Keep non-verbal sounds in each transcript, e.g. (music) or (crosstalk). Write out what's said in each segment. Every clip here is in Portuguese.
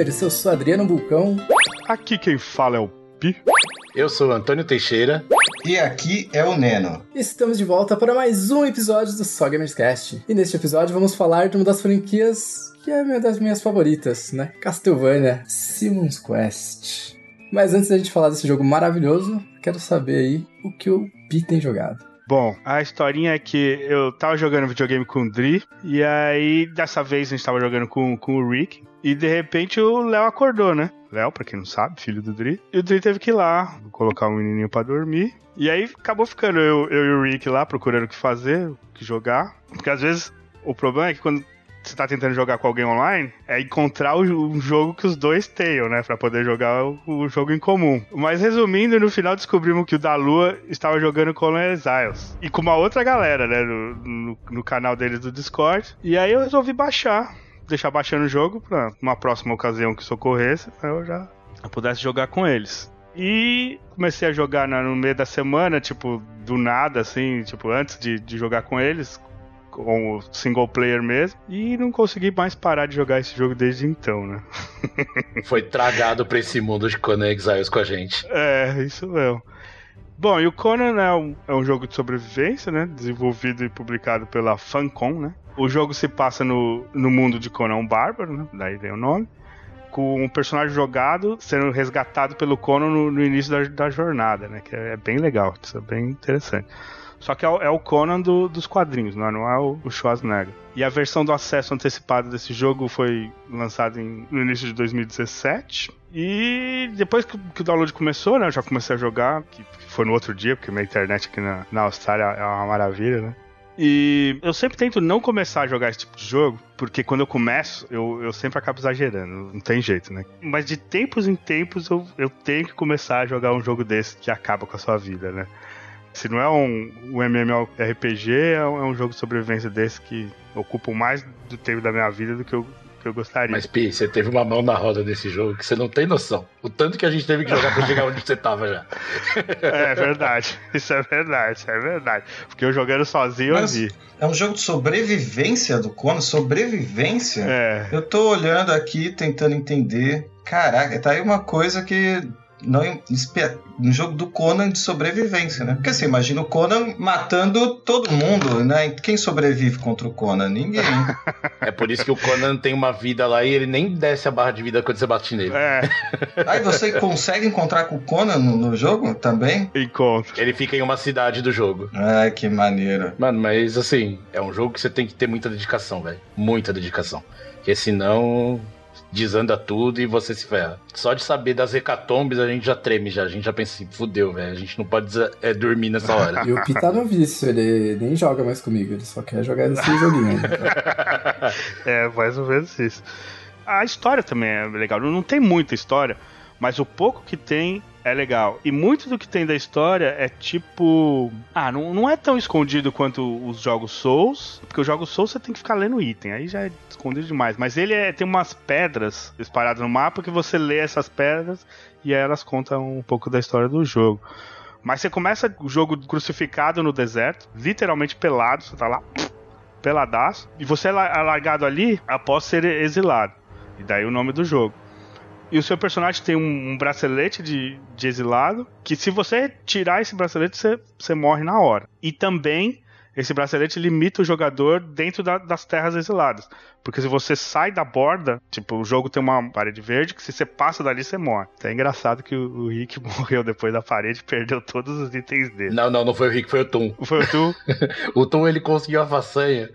Gamers, eu sou Adriano Bulcão. Aqui quem fala é o Pi. Eu sou o Antônio Teixeira. E aqui é o Neno. Estamos de volta para mais um episódio do Só Gamers Cast. E neste episódio vamos falar de uma das franquias que é uma das minhas favoritas, né? Castlevania Simon's Quest. Mas antes da gente falar desse jogo maravilhoso, quero saber aí o que o Pi tem jogado. Bom, a historinha é que eu tava jogando videogame com o Dri, e aí dessa vez a gente tava jogando com, com o Rick, e de repente o Léo acordou, né? Léo, pra quem não sabe, filho do Dri. E o Dri teve que ir lá, colocar o um menininho pra dormir. E aí acabou ficando eu, eu e o Rick lá procurando o que fazer, o que jogar. Porque às vezes o problema é que quando você tá tentando jogar com alguém online, é encontrar um jogo que os dois tenham, né? Pra poder jogar o, o, jogo em comum. Mas resumindo, no final descobrimos que o da Lua estava jogando com Exiles. E com uma outra galera, né? No, no, no canal deles do Discord. E aí eu resolvi baixar. Deixar baixando o jogo pra uma próxima ocasião que socorresse, eu já eu pudesse jogar com eles. E comecei a jogar no meio da semana, tipo, do nada, assim, tipo, antes de, de jogar com eles, com o single player mesmo, e não consegui mais parar de jogar esse jogo desde então, né? (laughs) Foi tragado pra esse mundo de Conan Exiles com a gente. É, isso mesmo. Bom, e o Conan é um, é um jogo de sobrevivência, né? Desenvolvido e publicado pela Funcom, né? O jogo se passa no, no mundo de Conan Bárbaro, né? Daí vem o nome. Com um personagem jogado sendo resgatado pelo Conan no, no início da, da, jornada, né? Que é, é bem legal, isso é bem interessante. Só que é o, é o Conan do, dos quadrinhos, não é, não é o, o Schwarzenegger. E a versão do acesso antecipado desse jogo foi lançada no início de 2017. E depois que, que, o download começou, né? Eu já comecei a jogar, que foi no outro dia, porque minha internet aqui na, na Austrália é uma maravilha, né? E eu sempre tento não começar a jogar esse tipo de jogo, porque quando eu começo, eu, eu sempre acabo exagerando, não tem jeito, né? Mas de tempos em tempos eu, eu tenho que começar a jogar um jogo desse que acaba com a sua vida, né? Se não é um, um MMORPG, é um, é um jogo de sobrevivência desse que ocupa mais do tempo da minha vida do que eu, que eu gostaria. Mas, Pi, você teve uma mão na roda desse jogo que você não tem noção. O tanto que a gente teve que jogar pra chegar onde você tava já. (laughs) É verdade. Isso é verdade, é verdade. Porque eu jogando sozinho Mas eu vi. É um jogo de sobrevivência do Conan? Sobrevivência? É. Eu tô olhando aqui, tentando entender. Caraca, tá aí uma coisa que não um jogo do Conan de sobrevivência, né? Porque você assim, imagina o Conan matando todo mundo, né? Quem sobrevive contra o Conan? Ninguém. (laughs) é por isso que o Conan tem uma vida lá e ele nem desce a barra de vida quando você bate nele. É. Aí você consegue encontrar com o Conan no, no jogo também? Encontro. Ele fica em uma cidade do jogo. Ai, que maneiro. Mano, mas assim, é um jogo que você tem que ter muita dedicação, velho. Muita dedicação. Porque senão desanda tudo e você se ferra. Só de saber das hecatombes a gente já treme já. A gente já pensa assim, fudeu, velho. A gente não pode é, dormir nessa hora. e o Pi tá no vício, ele nem joga mais comigo, ele só quer jogar esse joguinho. (laughs) é, mais ou menos isso. A história também é legal. Não tem muita história, mas o pouco que tem é legal. E muito do que tem da história é tipo. Ah, não, não é tão escondido quanto os jogos Souls, porque os jogos Souls você tem que ficar lendo item, aí já é escondido demais. Mas ele é, tem umas pedras espalhadas no mapa que você lê essas pedras e elas contam um pouco da história do jogo. Mas você começa o jogo crucificado no deserto, literalmente pelado, você tá lá, peladaço, e você é largado ali após ser exilado. E daí o nome do jogo. E o seu personagem tem um, um bracelete de, de, exilado, que se você tirar esse bracelete, você, você morre na hora. E também esse bracelete limita o jogador dentro da, das terras exiladas. Porque se você sai da borda, tipo, o jogo tem uma parede verde, que se você passa dali, você morre. Então é engraçado que o, o Rick (laughs) morreu depois da parede e perdeu todos os itens dele. Não, não, não foi o Rick, foi o Tum. Foi o Tum? (laughs) o Tum, ele conseguiu a façanha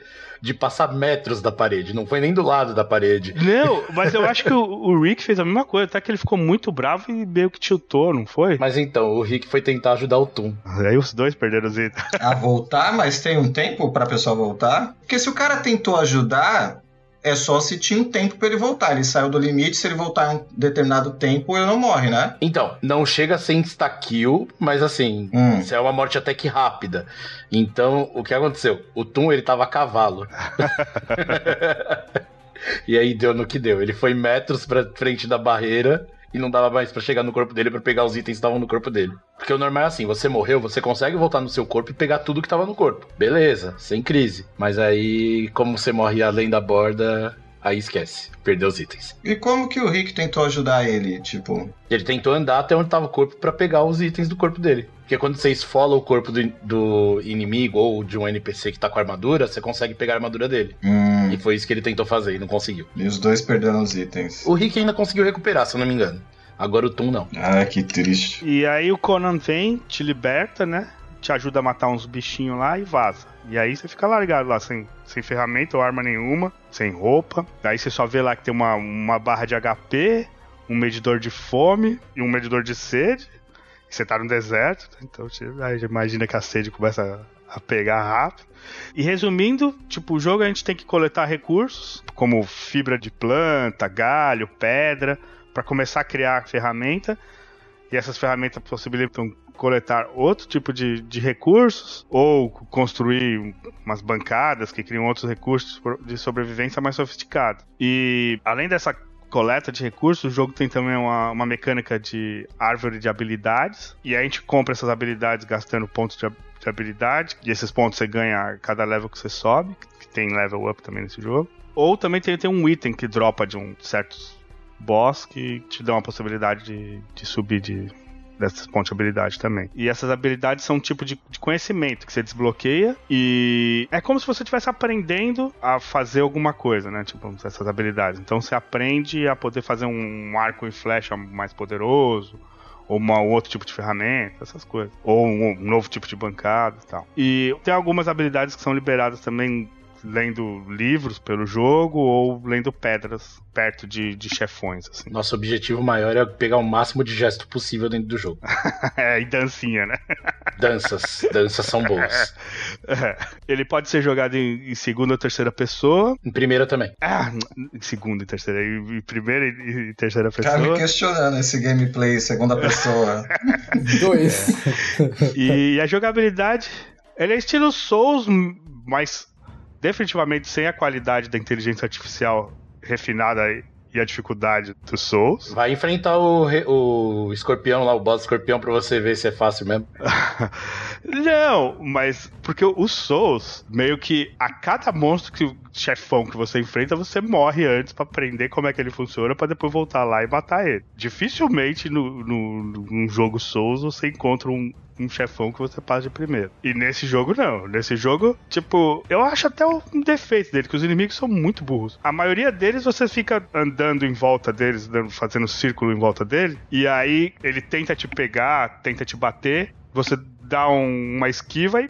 de passar metros da parede, não foi nem do lado da parede. Não, (laughs) mas eu acho que o, o, Rick fez a mesma coisa, até que ele ficou muito bravo e meio que tiltou, não foi? Mas então, o Rick foi tentar ajudar o Tum. Aí os dois perderam os itens. A voltar, mas tem um tempo pra pessoa voltar? Porque se o cara tentou ajudar, é só se tinha um tempo para ele voltar. Ele saiu do limite, se ele voltar em um determinado tempo, ele não morre, né? Então, não chega a ser insta-kill, mas assim, hum. isso é uma morte até que rápida. Então, o que aconteceu? O Tum, ele tava a cavalo. (laughs) (laughs) e aí deu no que deu. Ele foi metros pra frente da barreira e não dava mais para chegar no corpo dele para pegar os itens que estavam no corpo dele. Porque o normal é assim, você morreu, você consegue voltar no seu corpo e pegar tudo que tava no corpo. Beleza, sem crise. Mas aí, como você morre além da borda, aí esquece. Perdeu os itens. E como que o Rick tentou ajudar ele? Tipo, Ele tentou andar até onde tava o corpo pra pegar os itens do corpo dele. Porque quando você esfola o corpo do, do inimigo ou de um NPC que tá com armadura, você consegue pegar a armadura dele. hum, E foi isso que ele tentou fazer e não conseguiu. e os dois perderam os itens. O Rick ainda conseguiu recuperar, se eu não me engano. Agora o Tom não. Ah, que triste. E aí o Conan vem, te liberta, né? Te ajuda a matar uns bichinhos lá e vaza. E aí você fica largado lá, sem, sem ferramenta ou arma nenhuma, sem roupa. Daí você só vê lá que tem uma, uma barra de HP, um medidor de fome e um medidor de sede. Você tá no deserto, né? então imagina que a sede começa a, a pegar rápido. E resumindo, tipo, o jogo a gente tem que coletar recursos, como fibra de planta, galho, pedra, para começar a criar a ferramenta. E essas ferramentas possibilitam coletar outro tipo de, de recursos ou construir umas bancadas que criam outros recursos de sobrevivência mais sofisticados. E além dessa coleta de recursos, o jogo tem também uma, uma mecânica de árvore de habilidades. E a gente compra essas habilidades gastando pontos de, de habilidade. E esses pontos você ganha a cada level que você sobe, que tem level up também nesse jogo. Ou também tem, tem um item que dropa de um certos boss que te dá uma possibilidade de, de subir de, dessas pontos de habilidade também. E essas habilidades são um tipo de, de conhecimento que você desbloqueia e é como se você estivesse aprendendo a fazer alguma coisa, né? Tipo, essas habilidades. Então você aprende a poder fazer um arco e flecha mais poderoso, ou um outro tipo de ferramenta, essas coisas. Ou um novo tipo de bancada e tal. E tem algumas habilidades que são liberadas também lendo livros pelo jogo ou lendo pedras perto de, de chefões, assim. Nosso objetivo maior é pegar o máximo de gesto possível dentro do jogo. (laughs) é, e dancinha, né? (laughs) Danças. Danças são boas. É. Ele pode ser jogado em, em, segunda ou terceira pessoa. Em primeira também. Ah, em segunda e terceira. Em, em primeira e, terceira pessoa. Cara, me questionando esse gameplay segunda pessoa. (laughs) Dois. É. E a jogabilidade, ele é estilo Souls, mas definitivamente sem a qualidade da inteligência artificial refinada e a dificuldade do Souls. Vai enfrentar o, o escorpião lá, o boss escorpião, pra você ver se é fácil mesmo. (laughs) Não, mas porque o Souls, meio que a cada monstro que chefão que você enfrenta, você morre antes para aprender como é que ele funciona, para depois voltar lá e matar ele. Dificilmente no, no, num jogo Souls você encontra um, um chefão que você passa de primeiro. E nesse jogo, não. Nesse jogo, tipo, eu acho até um defeito dele, que os inimigos são muito burros. A maioria deles você fica andando em volta deles, fazendo círculo em volta dele, e aí ele tenta te pegar, tenta te bater, você dá um, uma esquiva e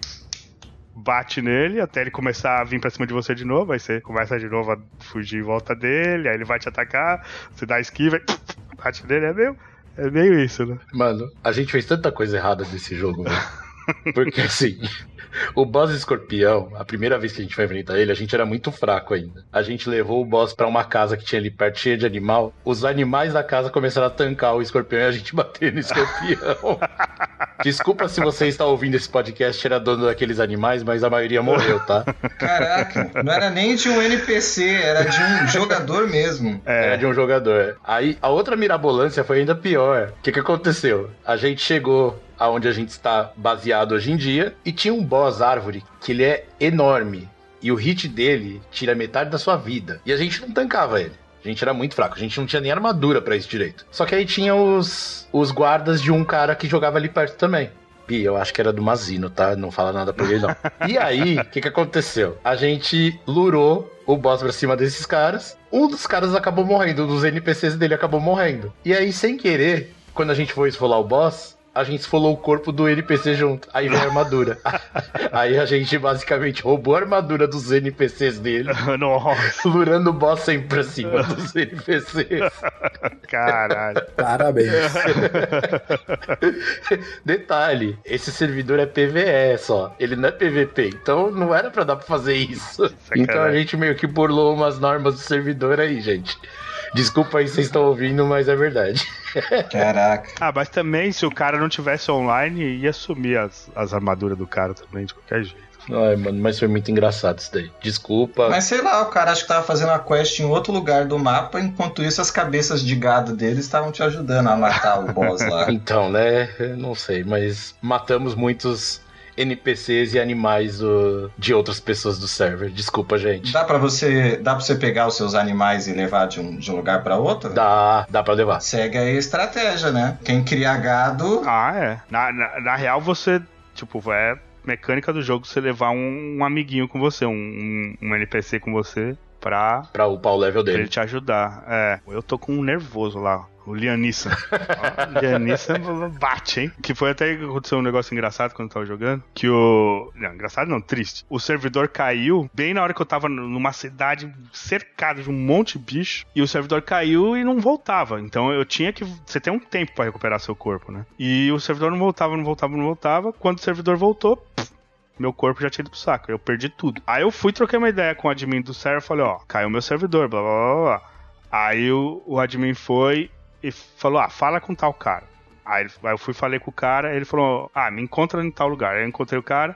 bate nele até ele começar a vir pra cima de você de novo. Aí você começa de novo a fugir em volta dele, aí ele vai te atacar, você dá a esquiva e bate nele, é meio. É meio isso, né? Mano, a gente fez tanta coisa errada nesse jogo, velho. (laughs) Porque assim, o boss escorpião, a primeira vez que a gente vai enfrentar ele, a gente era muito fraco ainda. A gente levou o boss pra uma casa que tinha ali perto, cheia de animal. Os animais da casa começaram a tancar o escorpião e a gente (laughs) bateu no escorpião. Desculpa se você está ouvindo esse podcast, era dono daqueles animais, mas a maioria morreu, tá? Caraca, não era nem de um NPC, era de um jogador mesmo. É. Era de um jogador. Aí a outra mirabolância foi ainda pior. O que, que aconteceu? A gente chegou aonde a gente está baseado hoje em dia, e tinha um boss árvore que ele é enorme. E o hit dele tira metade da sua vida. E a gente não tancava ele. A gente era muito fraco, a gente não tinha nem armadura para isso direito. Só que aí tinha os, os guardas de um cara que jogava ali perto também. Pi, eu acho que era do Mazino, tá? Não fala nada por ele, não. e aí, o que, que aconteceu? A gente lurou o boss pra cima desses caras. Um dos caras acabou morrendo, um dos NPCs dele acabou morrendo. E aí, sem querer, quando a gente foi esfolar o boss, a gente esfolou o corpo do NPC junto. Aí veio a armadura. (laughs) aí a gente basicamente roubou a armadura dos NPCs dele. (laughs) Nossa. Lurando o boss sempre pra cima dos NPCs. (laughs) Caralho. Parabéns. Detalhe, esse servidor é PVE só. Ele não é PVP. Então não era pra dar pra fazer isso. Sacanagem. Então a gente meio que burlou umas normas do servidor aí, gente. Desculpa aí se vocês estão ouvindo, mas é verdade. Caraca. Ah, mas também, se o cara não tivesse online, ia sumir as, as armaduras do cara também, de qualquer jeito. Ai, mano, mas foi muito engraçado isso daí. Desculpa. Mas sei lá, o cara acho que tava fazendo a quest em outro lugar do mapa, enquanto isso as cabeças de gado deles estavam te ajudando a matar o boss lá. (laughs) Então, né? eu Não sei, mas matamos muitos NPCs e animais do, de outras pessoas do server. Desculpa, gente. Dá pra você, dá pra você pegar os seus animais e levar de um, de um lugar pra outro? Dá, dá pra levar. Segue aí a estratégia, né? Quem cria gado. Ah, é. Na, na, na real, você, tipo, é mecânica do jogo você levar um, um amiguinho com você, um, um, NPC com você pra, pra upar o level pra dele. ele te ajudar. É, eu tô com um nervoso lá. O Lianissa. (laughs) Lianissa bate, hein? Que foi até que aconteceu um negócio engraçado quando eu tava jogando. Que o. Não, engraçado não, triste. O servidor caiu bem na hora que eu tava numa cidade cercada de um monte de bicho. E o servidor caiu e não voltava. Então eu tinha que. Você tem um tempo pra recuperar seu corpo, né? E o servidor não voltava, não voltava, não voltava. Quando o servidor voltou. meu corpo já tinha ido pro saco, eu perdi tudo. Aí eu fui, troquei uma ideia com o admin do server, falei, ó, caiu meu servidor, blá blá blá blá. Aí o, o admin foi e falou, ah, fala com tal cara. Aí, eu fui, falei com o cara, ele falou, ah, me encontra em tal lugar. Aí eu encontrei o cara,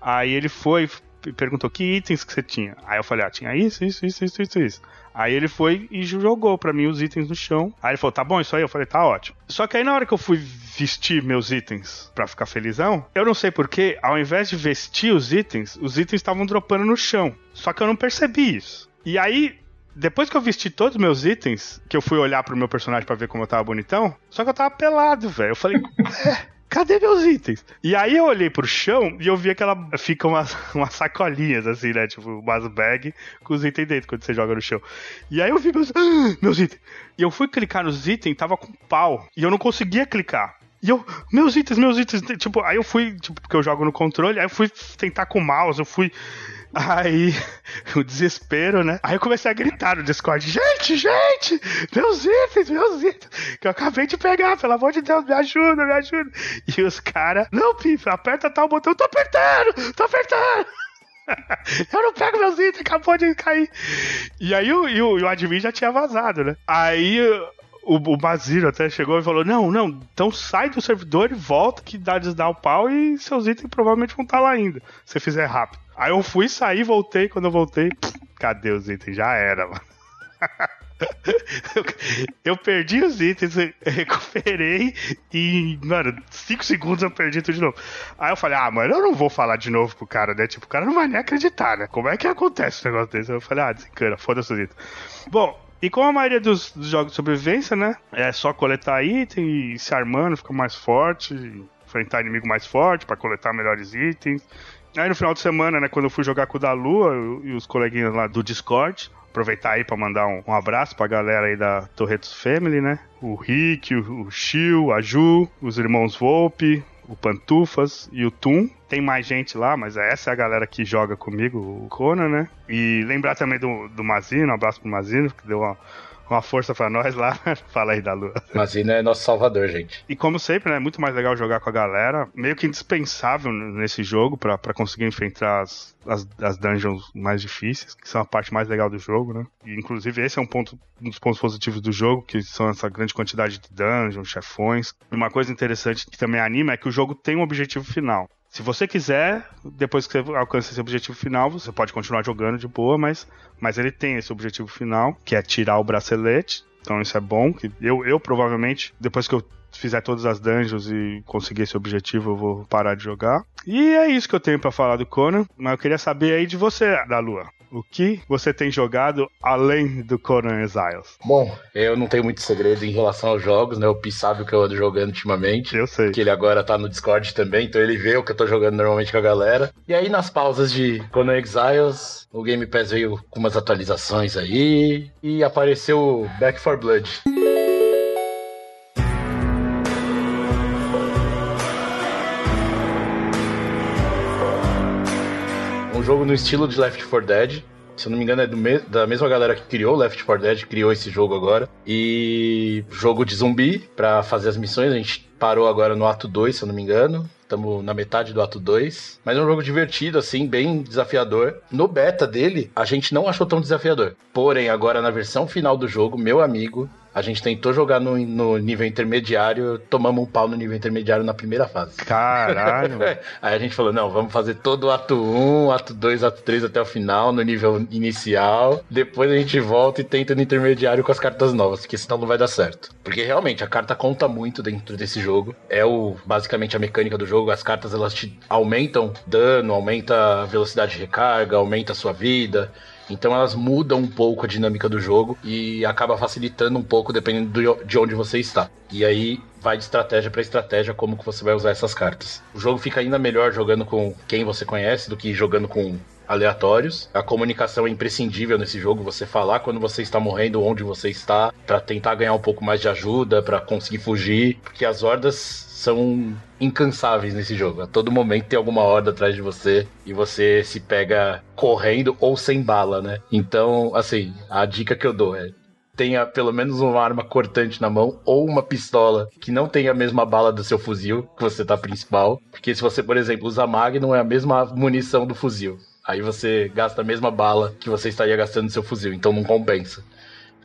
aí ele foi e perguntou que itens que você tinha. Aí eu falei, ah, tinha isso, isso, isso, isso, isso, isso. Aí ele foi e jogou pra mim os itens no chão. Aí ele falou, tá bom, isso aí. Eu falei, tá ótimo. Só que aí na hora que eu fui vestir meus itens pra ficar felizão, eu não sei porquê, ao invés de vestir os itens, os itens estavam dropando no chão. Só que eu não percebi isso. E aí, depois que eu vesti todos os meus itens, que eu fui olhar pro meu personagem pra ver como eu tava bonitão, só que eu tava pelado, velho. Eu falei, é, cadê meus itens? E aí eu olhei pro chão e eu vi que ela fica umas, (laughs) umas sacolinhas, assim, né? Tipo, umas bag com os itens dentro quando você joga no chão. E aí eu vi meus, ah, meus itens. E eu fui clicar nos itens, tava com pau. E eu não conseguia clicar. E eu, meus itens, meus itens, tipo, aí eu fui, tipo, porque eu jogo no controle, aí eu fui tentar com o mouse, eu fui. Aí, (laughs) o desespero, né? Aí eu comecei a gritar no Discord: Gente, gente, meus itens, meus itens, que eu acabei de pegar, pelo amor de Deus, me ajuda, me ajuda. E os caras: Não, Pifa, aperta tal botão, tô apertando, tô apertando. (laughs) Eu não pego meus itens, acabou de cair. E aí o, o, o admin já tinha vazado, né? Aí o, o Basílio até chegou e falou: Não, não, então sai do servidor e volta que dá desdar o pau e seus itens provavelmente vão estar lá ainda, se fizer rápido. Aí eu fui sair, voltei. Quando eu voltei, cadê os itens? Já era, mano. (laughs) Eu, perdi os itens, recuperei e, mano, 5 segundos eu perdi tudo de novo. Aí eu falei, ah, mano, eu não vou falar de novo pro cara, né? Tipo, o cara não vai nem acreditar, né? Como é que acontece um negócio desse? Eu falei, ah, desencana, foda-se os itens. Bom, e como a maioria dos, dos jogos de sobrevivência, né? É só coletar item e se armando, ficar mais forte, enfrentar inimigo mais forte pra coletar melhores itens. Aí no final de semana, né, quando eu fui jogar com o da Lua e os coleguinhas lá do Discord, aproveitar aí pra mandar um, um abraço pra galera aí da Torretos Family, né? O Rick, o, o Shio, a Ju, os irmãos Volpe, o Pantufas e o Tum. Tem mais gente lá, mas essa é a galera que joga comigo, o Conan, né? E lembrar também do, do Mazino, um abraço pro Mazino, que deu uma, uma força pra nós lá. (laughs) Fala aí da Lua. Mazina é nosso salvador, gente. E como sempre, né, é muito mais legal jogar com a galera. Meio que indispensável nesse jogo pra pra conseguir enfrentar as, as, as dungeons mais difíceis, que são a parte mais legal do jogo, né? E, inclusive esse é um, ponto, um dos pontos positivos do jogo, que são essa grande quantidade de dungeons, chefões. E uma coisa interessante que também anima é que o jogo tem um objetivo final. Se você quiser, depois que você alcança esse objetivo final, você pode continuar jogando de boa, mas, mas ele tem esse objetivo final, que é tirar o bracelete. Então isso é bom. Que eu, eu provavelmente, depois que eu fizer todas as dungeons e conseguir esse objetivo, eu vou parar de jogar. E é isso que eu tenho pra falar do Conan. Mas eu queria saber aí de você, da Lua. O que você tem jogado além do Conan Exiles? Bom, eu não tenho muito segredo em relação aos jogos, né? O Pi sabe o que eu ando jogando ultimamente. Eu sei. Que ele agora tá no Discord também, então ele vê o que eu tô jogando normalmente com a galera. E aí, nas pausas de Conan Exiles, o Game Pass veio com umas atualizações aí e apareceu o Back 4 Blood. Jogo no estilo de Left 4 Dead. Se eu não me engano, é me- da mesma galera que criou Left 4 Dead, criou esse jogo agora. E jogo de zumbi pra fazer as missões. A gente parou agora no ato 2, se eu não me engano. Estamos na metade do ato 2. Mas é um jogo divertido, assim, bem desafiador. No beta dele, a gente não achou tão desafiador. Porém, agora na versão final do jogo, meu amigo, A gente tentou jogar no, no nível intermediário, tomamos um pau no nível intermediário na primeira fase. Caralho. (laughs) Aí a gente falou, não, vamos fazer todo o ato 1, ato 2, ato 3 até o final, no nível inicial. Depois a gente volta e tenta no intermediário com as cartas novas, porque senão não vai dar certo. Porque realmente a carta conta muito dentro desse jogo. É o basicamente a mecânica do jogo. As cartas elas te aumentam dano, aumenta a velocidade de recarga, aumenta a sua vida. Então elas mudam um pouco a dinâmica do jogo e acaba facilitando um pouco dependendo do- de onde você está. E aí vai de estratégia para estratégia como que você vai usar essas cartas. O jogo fica ainda melhor jogando com quem você conhece do que jogando com aleatórios. A comunicação é imprescindível nesse jogo, você falar quando você está morrendo, onde você está, para tentar ganhar um pouco mais de ajuda, para conseguir fugir, porque as hordas são incansáveis nesse jogo. A todo momento tem alguma horda atrás de você e você se pega correndo ou sem bala, né? Então, assim, a dica que eu dou é tenha pelo menos uma arma cortante na mão ou uma pistola que não tenha a mesma bala do seu fuzil, que você tá principal. Porque se você, por exemplo, usa Magnum, é a mesma munição do fuzil. Aí você gasta a mesma bala que você estaria gastando no seu fuzil, então não compensa.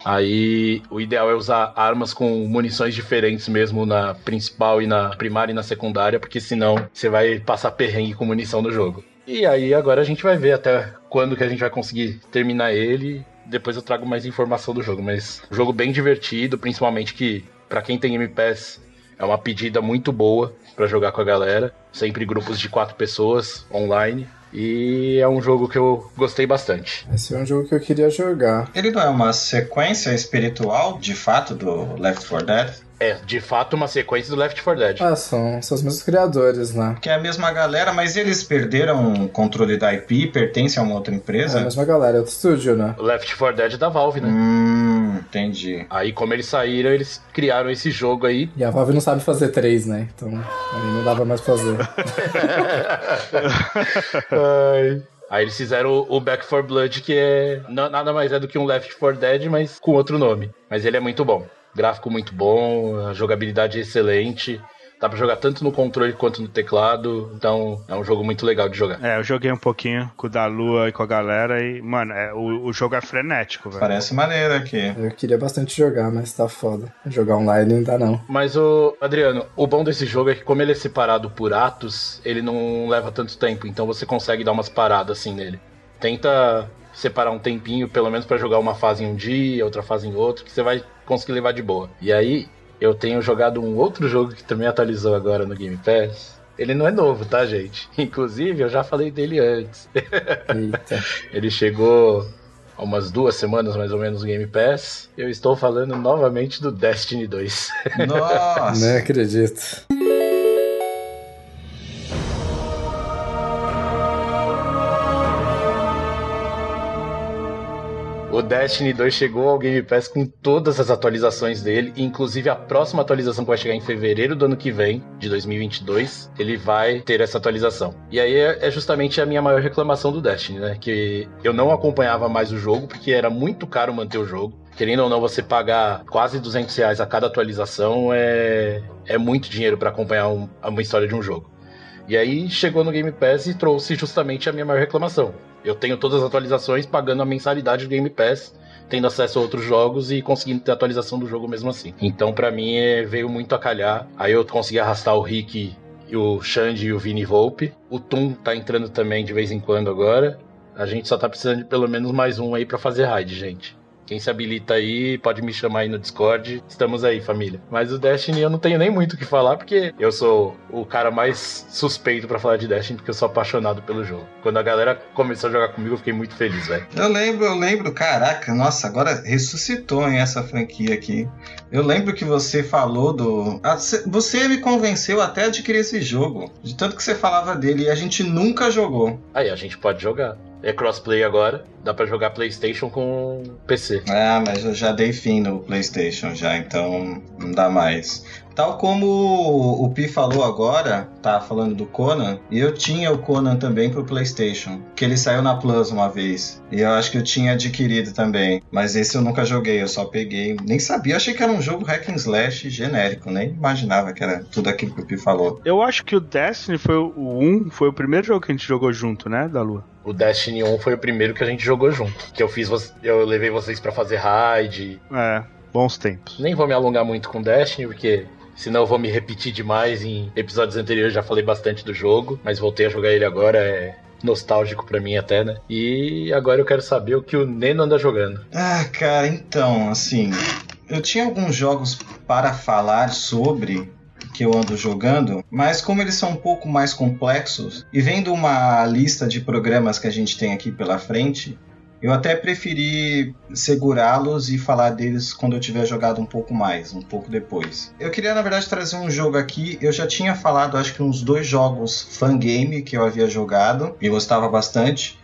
Aí o ideal é usar armas com munições diferentes mesmo na principal e na primária e na secundária, porque senão você vai passar perrengue com munição no jogo. E aí agora a gente vai ver até quando que a gente vai conseguir terminar ele. Depois eu trago mais informação do jogo, mas jogo bem divertido, principalmente que pra quem tem Pass é uma pedida muito boa pra jogar com a galera, sempre grupos de quatro pessoas online. E é um jogo que eu gostei bastante. Esse é um jogo que eu queria jogar. Ele não é uma sequência espiritual, de fato, do Left 4 Dead? É, de fato, uma sequência do Left 4 Dead. Ah, são, são os mesmos criadores, né? Que é a mesma galera, mas eles perderam o controle da IP, pertencem a uma outra É a empresa? mesma galera, é outro estúdio, né? O Left 4 Dead é da Valve, né? Hum, entendi. Aí, como eles saíram, eles criaram esse jogo aí. E a Valve não sabe fazer três, né? Então aí não dava mais pra fazer. (laughs) Ai. Aí eles fizeram o Back 4 Blood, que é na- nada mais é do que um Left 4 Dead, mas com outro nome. Mas ele é muito bom. Gráfico muito bom, a jogabilidade é excelente. Dá pra jogar tanto no controle quanto no teclado. Então é um jogo muito legal de jogar. É, eu joguei um pouquinho com o da Lua e com a galera e, mano, é, o, o jogo é frenético, velho. Parece maneiro aqui. Eu queria bastante jogar, mas tá foda. Jogar online não dá não. Mas o Adriano, o bom desse jogo é que como ele é separado por atos, ele não leva tanto tempo, então você consegue dar umas paradas assim nele. Tenta separar um tempinho, pelo menos pra jogar uma fase em um dia, outra fase em outro, que você vai conseguir levar de boa. E aí, eu tenho jogado um outro jogo que também atualizou agora no Game Pass. Ele não é novo, tá, gente? (laughs) Inclusive, eu já falei dele antes. Eita. (laughs) Ele chegou há umas duas semanas mais ou menos no Game Pass. Eu estou falando novamente do Destiny 2. (laughs) Nossa! Nem acredito. O Destiny 2 chegou ao Game Pass com todas as atualizações dele, inclusive a próxima atualização que vai chegar em fevereiro do ano que vem, de 2022, ele vai ter essa atualização. E aí é é justamente a minha maior reclamação do Destiny, né? Que eu não acompanhava mais o jogo, porque era muito caro manter o jogo. Querendo ou não, você pagar quase 200 reais a cada atualização é, é muito dinheiro para acompanhar um- uma história de um jogo. E aí chegou no Game Pass e trouxe justamente a minha maior reclamação. Eu tenho todas as atualizações pagando a mensalidade do Game Pass, tendo acesso a outros jogos e conseguindo ter atualização do jogo mesmo assim. Então pra mim é, veio muito a calhar. Aí eu consegui arrastar o Rick, o Xande e o Vini Volpe. O Tum tá entrando também de vez em quando agora. A gente só tá precisando de pelo menos mais um aí pra fazer raid, gente. Quem se habilita aí, pode me chamar aí no Discord. Estamos aí, família. Mas o Destiny eu não tenho nem muito o que falar, porque eu sou o cara mais suspeito pra falar de Destiny, porque eu sou apaixonado pelo jogo. Quando a galera começou a jogar comigo, eu fiquei muito feliz, velho. Eu lembro, eu lembro, caraca, nossa, agora ressuscitou em essa franquia aqui. Eu lembro que você falou do. Ah, cê- Você me convenceu até adquirir esse jogo. De tanto que você falava dele e a gente nunca jogou. Aí a gente pode jogar. É crossplay agora, dá pra jogar PlayStation com PC. Ah, mas eu já dei fim no PlayStation já, então não dá mais. Tal como o Pi falou agora, tá falando do Conan, e eu tinha o Conan também pro PlayStation, que ele saiu na Plus uma vez. E eu acho que eu tinha adquirido também, mas esse eu nunca joguei, eu só peguei, nem sabia, eu achei que era um jogo hack and slash genérico, nem imaginava que era tudo aquilo que o Pi falou. Eu acho que o Destiny foi o 1, foi o primeiro jogo que a gente jogou junto, né, da Lua? O Destiny 1 foi o primeiro que a gente jogou junto. Que eu fiz, eu levei vocês pra fazer raid. É. Bons tempos. Nem vou me alongar muito com Destiny, porque senão eu vou me repetir demais. Em episódios anteriores já falei bastante do jogo, mas voltei a jogar ele agora. É nostálgico para mim até, né? E agora eu quero saber o que o Neno anda jogando. Ah, cara, então, assim, eu tinha alguns jogos para falar sobre que eu ando jogando, mas como eles são um pouco mais complexos e vendo uma lista de programas que a gente tem aqui pela frente, eu até preferi segurá-los e falar deles quando eu tiver jogado um pouco mais, um pouco depois. Eu queria, na verdade, trazer um jogo aqui. Eu já tinha falado, acho que uns dois jogos fangame que eu havia jogado e gostava bastante.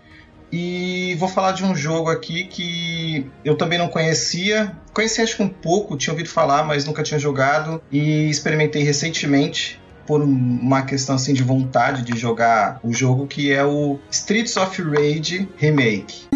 E vou falar de um jogo aqui que eu também não conhecia. Conhecia acho que um pouco, tinha ouvido falar, mas nunca tinha jogado. E experimentei recentemente por uma questão assim de vontade de jogar o jogo, que é o Streets of Rage Remake.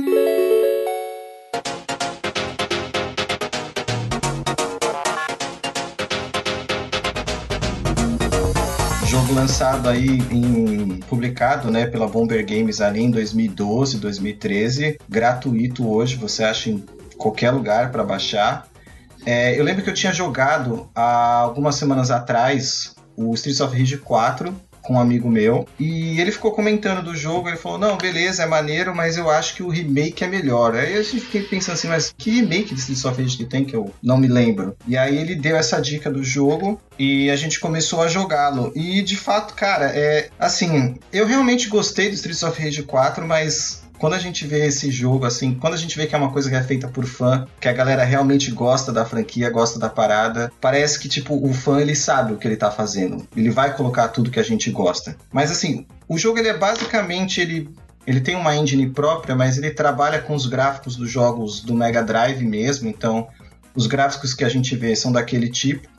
Jogo lançado aí em publicado, né, pela Bomber Games ali em 2012, 2013, gratuito hoje, você acha em qualquer lugar para baixar. É, eu lembro que eu tinha jogado há algumas semanas atrás o Streets of Rage 4 com um amigo meu e ele ficou comentando do jogo. Ele falou: Não, beleza, é maneiro, mas eu acho que o remake é melhor. Aí a gente fiquei pensando assim: Mas que remake de Streets of Rage que tem que eu não me lembro? E aí ele deu essa dica do jogo e a gente começou a jogá-lo. E de fato, cara, é assim, eu realmente gostei do Streets of Rage 4, mas quando a gente vê esse jogo, assim, quando a gente vê que é uma coisa que é feita por fã, que a galera realmente gosta da franquia, gosta da parada, parece que, tipo, o fã, ele sabe o que ele tá fazendo. Ele vai colocar tudo que a gente gosta. Mas, assim, o jogo, ele é basicamente, ele ele tem uma engine própria, mas ele trabalha com os gráficos dos jogos do Mega Drive mesmo, então os gráficos que a gente vê são daquele tipo,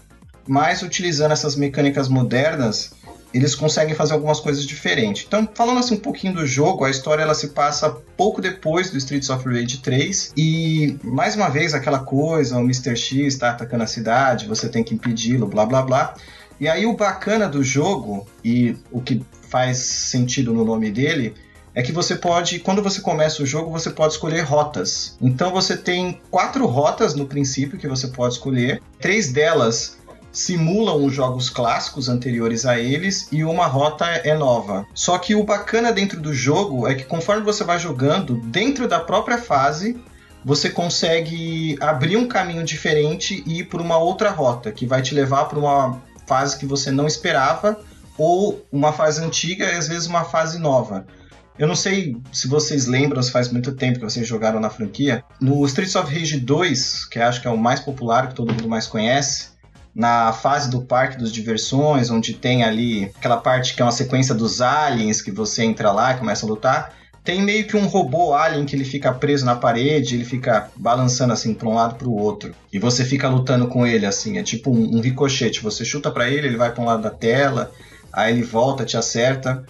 mas utilizando essas mecânicas modernas, eles conseguem fazer algumas coisas diferentes. Então, falando assim um pouquinho do jogo, a história ela se passa pouco depois do Streets of Rage 3 e mais uma vez aquela coisa, o Mr. X está atacando a cidade, você tem que impedi-lo, blá blá blá. E aí o bacana do jogo e o que faz sentido no nome dele é que você pode, quando você começa o jogo, você pode escolher rotas. Então você tem quatro rotas no princípio que você pode escolher. Três delas simulam os jogos clássicos anteriores a eles e uma rota é nova. Só que o bacana dentro do jogo é que conforme você vai jogando, dentro da própria fase, você consegue abrir um caminho diferente e ir por uma outra rota, que vai te levar para uma fase que você não esperava ou uma fase antiga e às vezes uma fase nova. Eu não sei se vocês lembram, se faz muito tempo que vocês jogaram na franquia. No Streets of Rage 2, que acho que é o mais popular, que todo mundo mais conhece, na fase do parque dos diversões, onde tem ali aquela parte que é uma sequência dos aliens que você entra lá e começa a lutar. Tem meio que um robô alien que ele fica preso na parede, ele fica balançando assim para um lado para o outro. E você fica lutando com ele assim, é tipo um, um ricochete. Você chuta para ele, ele vai para um lado da tela, aí ele volta, te acerta.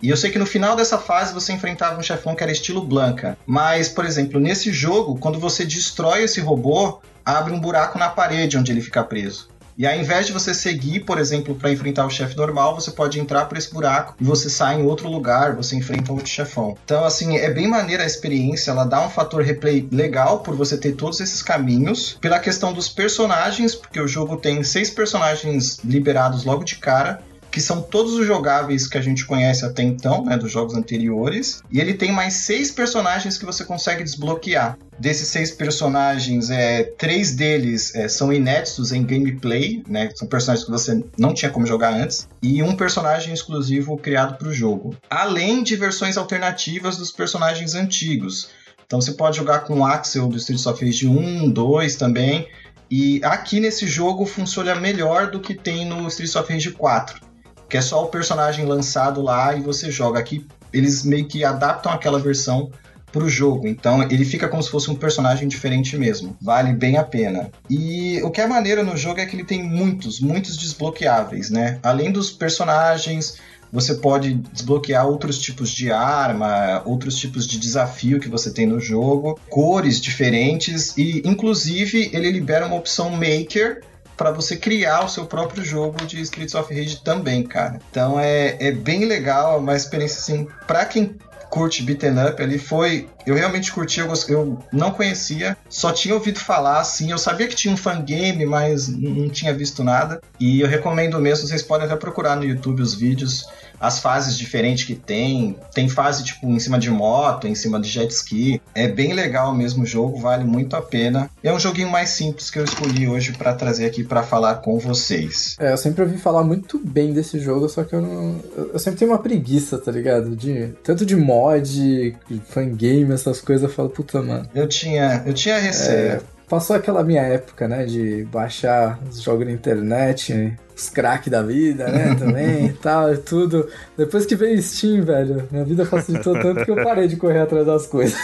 E eu sei que no final dessa fase você enfrentava um chefão que era estilo Blanca. Mas, por exemplo, nesse jogo, quando você destrói esse robô, abre um buraco na parede onde ele fica preso. E ao invés de você seguir, por exemplo, para enfrentar o chefe normal, você pode entrar por esse buraco e você sai em outro lugar, você enfrenta outro chefão. Então, assim, é bem maneira a experiência, ela dá um fator replay legal por você ter todos esses caminhos. Pela questão dos personagens, porque o jogo tem seis personagens liberados logo de cara que são todos os jogáveis que a gente conhece até então, né, dos jogos anteriores. E ele tem mais seis personagens que você consegue desbloquear. Desses seis personagens, é, três deles é, são inéditos em gameplay, né? São personagens que você não tinha como jogar antes. E um personagem exclusivo criado para o jogo. Além de versões alternativas dos personagens antigos. Então você pode jogar com o Axel do Street of Rage 1, 2 também. E aqui nesse jogo funciona melhor do que tem no Street of Rage 4 que é só o personagem lançado lá e você joga. Aqui eles meio que adaptam aquela versão pro jogo. Então ele fica como se fosse um personagem diferente mesmo. Vale bem a pena. E o que é maneiro no jogo é que ele tem muitos, muitos desbloqueáveis, né? Além dos personagens, você pode desbloquear outros tipos de arma, outros tipos de desafio que você tem no jogo, cores diferentes e inclusive ele libera uma opção maker para você criar o seu próprio jogo de Streets of Rage também, cara. Então é, é bem legal, é uma experiência assim, para quem curte beaten up, ele foi. Eu realmente curti, eu, eu não conhecia, só tinha ouvido falar, assim. Eu sabia que tinha um fangame, mas não tinha visto nada. E eu recomendo mesmo, vocês podem até procurar no YouTube os vídeos as fases diferentes que tem. Tem fase tipo em cima de moto, em cima de jet ski. É bem legal mesmo o jogo, vale muito a pena. É um joguinho mais simples que eu escolhi hoje para trazer aqui para falar com vocês. É, eu sempre ouvi falar muito bem desse jogo, só que eu não. Eu sempre tenho uma preguiça, tá ligado? De, tanto de mod, fangame, essas coisas, eu falo, puta, mano. Eu tinha, eu tinha receio. É, passou aquela minha época, né, de baixar os jogos na internet, os crack da vida, né, (laughs) também e tal, e tudo. Depois que veio Steam, velho, minha vida facilitou tanto que eu parei de correr atrás das coisas.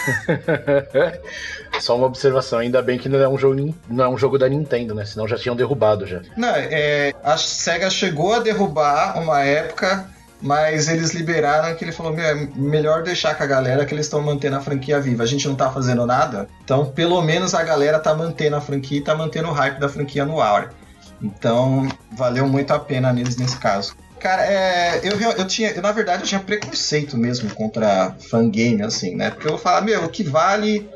(laughs) Só uma observação, ainda bem que não é um jogo, não é um jogo da Nintendo, né, senão já tinham derrubado já. Não, é, a SEGA chegou a derrubar uma época mas eles liberaram que ele falou: Meu, é melhor deixar com a galera que eles estão mantendo a franquia viva. A gente não tá fazendo nada, então pelo menos a galera tá mantendo a franquia e tá mantendo o hype da franquia no ar. Então valeu muito a pena neles nesse caso. Cara, é, eu, eu tinha, eu, na verdade, eu tinha preconceito mesmo contra fangame, assim, né? Porque eu falava, meu, o que vale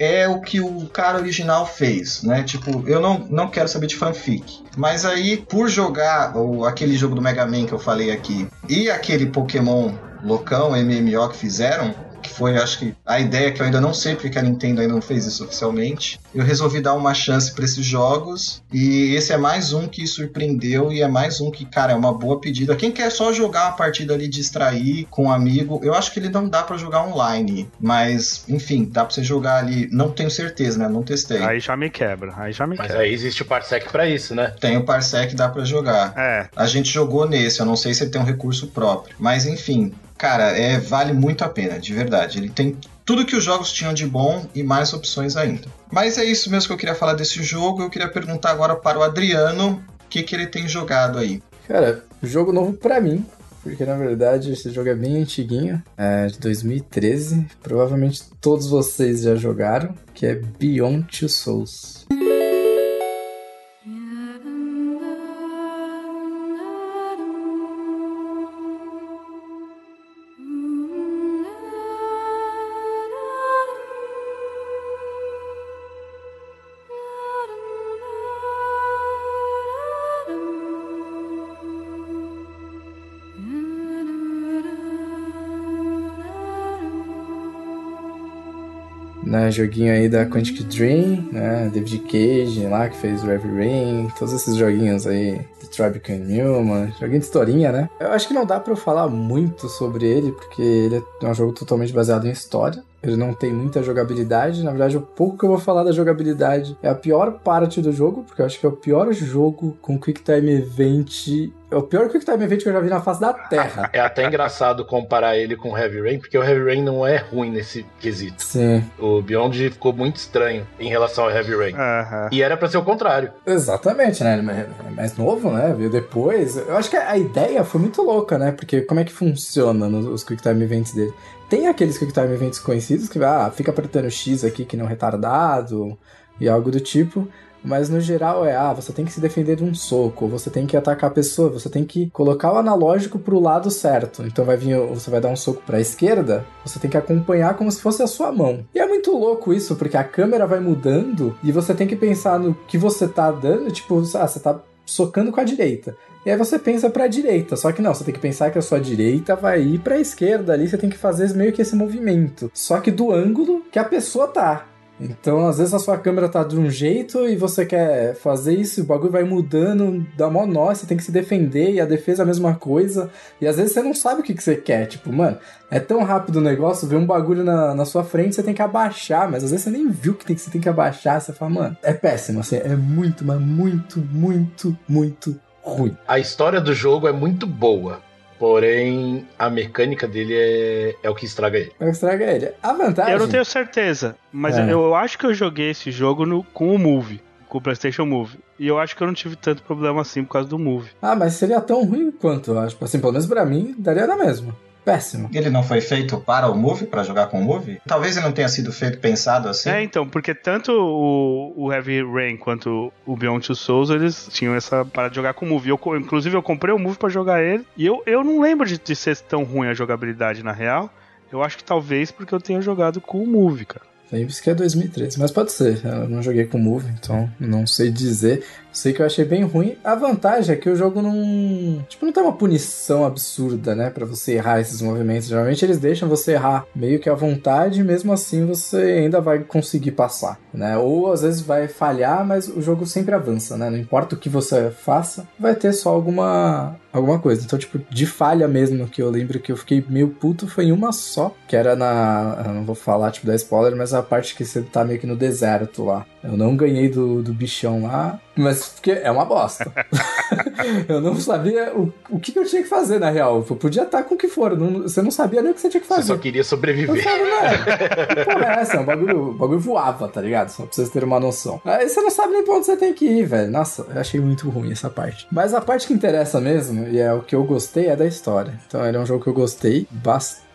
é o que o cara original fez, né? Tipo, eu não, não quero saber de fanfic. Mas aí, por jogar o, aquele jogo do Mega Man que eu falei aqui e aquele Pokémon loucão, MMO que fizeram, que foi, acho que, a ideia que eu ainda não sei porque a Nintendo ainda não fez isso oficialmente. Eu resolvi dar uma chance para esses jogos e esse é mais um que surpreendeu e é mais um que, cara, é uma boa pedida. Quem quer só jogar uma partida ali, distrair com um amigo, eu acho que ele não dá para jogar online, mas, enfim, dá pra você jogar ali, não tenho certeza, né? Não testei. Aí já me quebra, aí já me mas quebra. aí existe o Parsec para isso, né? Tem o Parsec, dá para jogar. É. A gente jogou nesse, eu não sei se ele tem um recurso próprio, mas enfim, cara, é, vale muito a pena, de verdade. Ele tem tudo que os jogos tinham de bom e mais opções ainda. Mas é isso mesmo que eu queria falar desse jogo. Eu queria perguntar agora para o Adriano o que, que ele tem jogado aí. Cara, jogo novo para mim, porque na verdade esse jogo é bem antiguinho, é de 2013. Provavelmente todos vocês já jogaram, que é Beyond Two Souls. Né, joguinho aí da Quantic Dream, né, David Cage lá que fez Heavy Rain, todos esses joguinhos aí, Tribe Newman, joguinho de historinha, né. Eu acho que não dá para eu falar muito sobre ele, porque ele é um jogo totalmente baseado em história, ele não tem muita jogabilidade. Na verdade, o pouco que eu vou falar da jogabilidade é a pior parte do jogo, porque eu acho que é o pior jogo com Quick Time Event. É o pior Quick Time Event que eu já vi na face da Terra. É até engraçado comparar ele com Heavy Rain, porque o Heavy Rain não é ruim nesse quesito. Sim. O Beyond ficou muito estranho em relação ao Heavy Rain. Uhum. E era para ser o contrário. Exatamente, né? Ele é mais novo, né? Veio depois. Eu acho que a ideia foi muito louca, né? Porque como é que funciona nos Quick Time Events dele? Tem aqueles Quick Time Events conhecidos que ah, fica apertando X aqui que não retardado e algo do tipo. Mas no geral é, ah, você tem que se defender de um soco, você tem que atacar a pessoa, você tem que colocar o analógico pro lado certo. Então vai vir, você vai dar um soco pra esquerda, você tem que acompanhar como se fosse a sua mão. E é muito louco isso, porque a câmera vai mudando e você tem que pensar no que você tá dando, tipo, ah, você tá socando com a direita. E aí você pensa para a direita, só que não, você tem que pensar que a sua direita vai ir para a esquerda ali, você tem que fazer meio que esse movimento, só que do ângulo que a pessoa tá. Então, às vezes a sua câmera tá de um jeito e você quer fazer isso, o bagulho vai mudando, dá mó nó, você tem que se defender e a defesa é a mesma coisa. E às vezes você não sabe o que, que você quer. Tipo, mano, é tão rápido o negócio, vê um bagulho na, na sua frente, você tem que abaixar, mas às vezes você nem viu que, tem, que você tem que abaixar. Você fala, mano, é péssimo, assim, é muito, mas muito, muito, muito ruim. A história do jogo é muito boa. Porém, a mecânica dele é, é o que estraga ele. É o que estraga ele. A vantagem. Eu não tenho certeza, mas é. eu, eu acho que eu joguei esse jogo no, com o Move com o PlayStation Move. E eu acho que eu não tive tanto problema assim por causa do Move. Ah, mas seria tão ruim quanto, eu acho. Assim, pelo menos pra mim, daria na mesma. Péssimo. Ele não foi feito para o Move, para jogar com o Move? Talvez ele não tenha sido feito pensado assim. É, então, porque tanto o, o Heavy Rain quanto o Beyond Two Souls, eles tinham essa parada de jogar com o Move. Eu, inclusive, eu comprei o Move para jogar ele, e eu, eu não lembro de, de ser tão ruim a jogabilidade na real. Eu acho que talvez porque eu tenha jogado com o Move, cara. Lembre-se que é 2013, mas pode ser. Eu não joguei com Move, então não sei dizer. Sei que eu achei bem ruim. A vantagem é que o jogo não. Tipo, não tem uma punição absurda, né? para você errar esses movimentos. Geralmente eles deixam você errar meio que à vontade, mesmo assim você ainda vai conseguir passar, né? Ou às vezes vai falhar, mas o jogo sempre avança, né? Não importa o que você faça, vai ter só alguma alguma coisa. Então, tipo, de falha mesmo, que eu lembro que eu fiquei meio puto foi em uma só, que era na. Eu não vou falar, tipo, da spoiler, mas a parte que você tá meio que no deserto lá. Eu não ganhei do, do bichão lá, mas porque é uma bosta. (laughs) eu não sabia o, o que, eu tinha que fazer, na real. Eu podia estar com o que for. Não, você não sabia nem o que você tinha que fazer. Você só queria sobreviver. Eu falava, que porra é essa? O bagulho, o bagulho voava, tá ligado? Só pra vocês terem uma noção. Aí você não sabe nem pra onde você tem que ir, velho. Nossa, eu achei muito ruim essa parte. Mas a parte que interessa mesmo, e é o que eu gostei, é da história. Então ele é um jogo que eu gostei bastante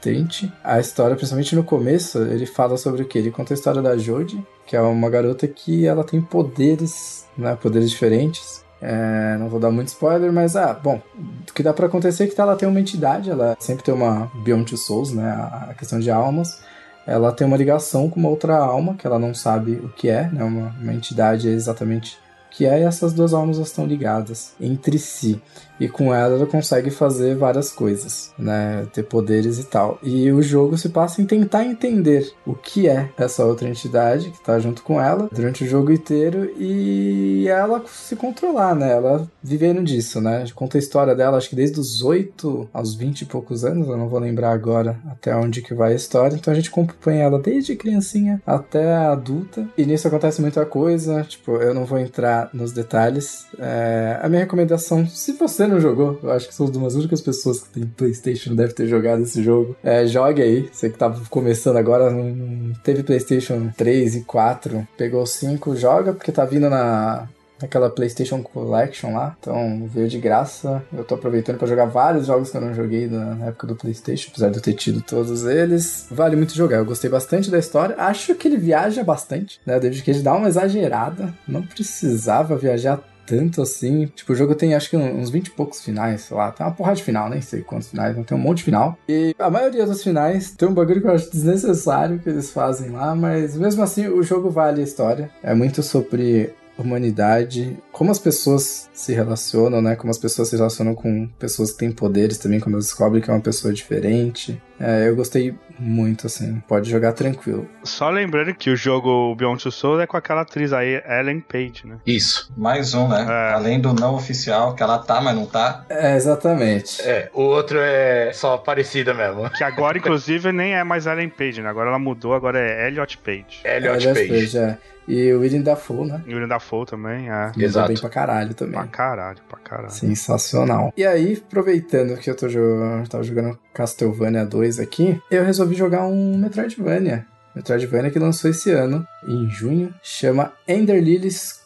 a história, principalmente no começo, ele fala sobre o que? Ele conta a história da Jodie, que é uma garota que ela tem poderes, né? Poderes diferentes. É, não vou dar muito spoiler, mas ah, bom, o que dá para acontecer é que ela tem uma entidade, ela sempre tem uma Beyond Two Souls, né? A questão de almas. Ela tem uma ligação com uma outra alma que ela não sabe o que é, né? Uma, uma entidade exatamente que é essas duas almas estão ligadas entre si e com ela ela consegue fazer várias coisas, né, ter poderes e tal. E o jogo se passa em tentar entender o que é essa outra entidade que tá junto com ela durante o jogo inteiro e ela se controlar, né, ela vivendo disso, né. Conta a história dela, acho que desde os 8 aos 20 e poucos anos, eu não vou lembrar agora até onde que vai a história. Então a gente acompanha ela desde criancinha até adulta e nisso acontece muita coisa, tipo, eu não vou entrar nos detalhes. É, a minha recomendação, se você não jogou, eu acho que sou uma das únicas pessoas que tem PlayStation deve ter jogado esse jogo. É, jogue aí. Você que tá começando agora, não teve PlayStation 3 e 4, pegou 5, joga, porque tá vindo na, aquela PlayStation Collection lá. Então veio de graça. Eu tô aproveitando para jogar vários jogos que eu não joguei na época do PlayStation, apesar de eu ter tido todos eles. Vale muito jogar. Eu gostei bastante da história. Acho que ele viaja bastante, né? Desde que ele dá uma exagerada. Não precisava viajar tanto assim. Tipo, o jogo tem acho que uns 20 e poucos finais, sei lá. Tem uma porrada de final, nem sei quantos finais, não tem um monte de final. E a maioria dos finais tem um bagulho que eu acho desnecessário que eles fazem lá, mas mesmo assim o jogo vale a história. É muito sobre humanidade, como as pessoas se relacionam, né? Como as pessoas se relacionam com pessoas que têm poderes também, quando elas descobrem que é uma pessoa diferente. É, eu gostei muito, assim. Pode jogar tranquilo. Só lembrando que o jogo Beyond Two Souls é com aquela atriz aí, Ellen Page, né? Isso. Mais um, né? É. Além do não oficial, que ela tá, mas não tá. É, exatamente. É, o outro é só parecida mesmo. Que agora, (laughs) inclusive, nem é mais Ellen Page, né? Agora ela mudou, agora é Elliot Page. Elliot, Elliot Page. Page é. E o William Dafoe, né? E o William Dafoe também, é. Exato. bem pra caralho também. Pra caralho, pra caralho. Sensacional. E aí, aproveitando que eu tô jogando, tava jogando Castlevania 2 aqui, eu resolvi jogar um Metroidvania. Metroidvania que lançou esse ano, em junho, chama Ender Lilies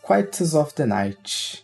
of the Night.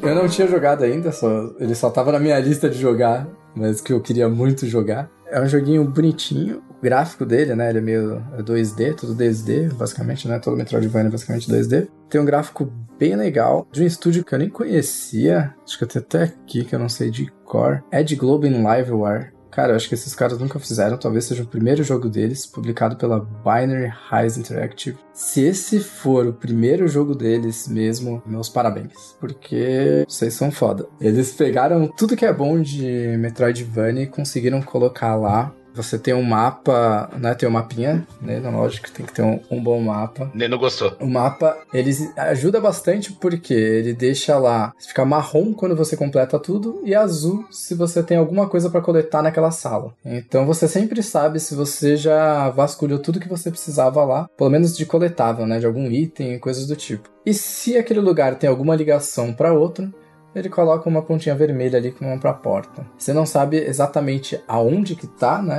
Eu não tinha jogado ainda, só, ele só tava na minha lista de jogar, mas que eu queria muito jogar. É um joguinho bonitinho, o gráfico dele, né? Ele é meio 2D, tudo 2D, basicamente, né? Todo Metroidvania é basicamente 2D. Tem um gráfico bem legal, de um estúdio que eu nem conhecia, acho que eu tenho até aqui, que eu não sei de cor. É de Globe Liveware. Cara, eu acho que esses caras nunca fizeram, talvez seja o primeiro jogo deles, publicado pela Binary Rise Interactive. Se esse for o primeiro jogo deles mesmo, meus parabéns, porque vocês são foda. Eles pegaram tudo que é bom de Metroidvania e conseguiram colocar lá você tem um mapa, né? Tem um mapinha, né? Lógico que tem que ter um, um bom mapa. Nem não gostou. O mapa, ele ajuda bastante porque ele deixa lá, fica marrom quando você completa tudo e azul se você tem alguma coisa para coletar naquela sala. Então você sempre sabe se você já vasculhou tudo que você precisava lá, pelo menos de coletável, né? De algum item, coisas do tipo. E se aquele lugar tem alguma ligação para outro, ele coloca uma pontinha vermelha ali com uma pra porta. Você não sabe exatamente aonde que tá, né,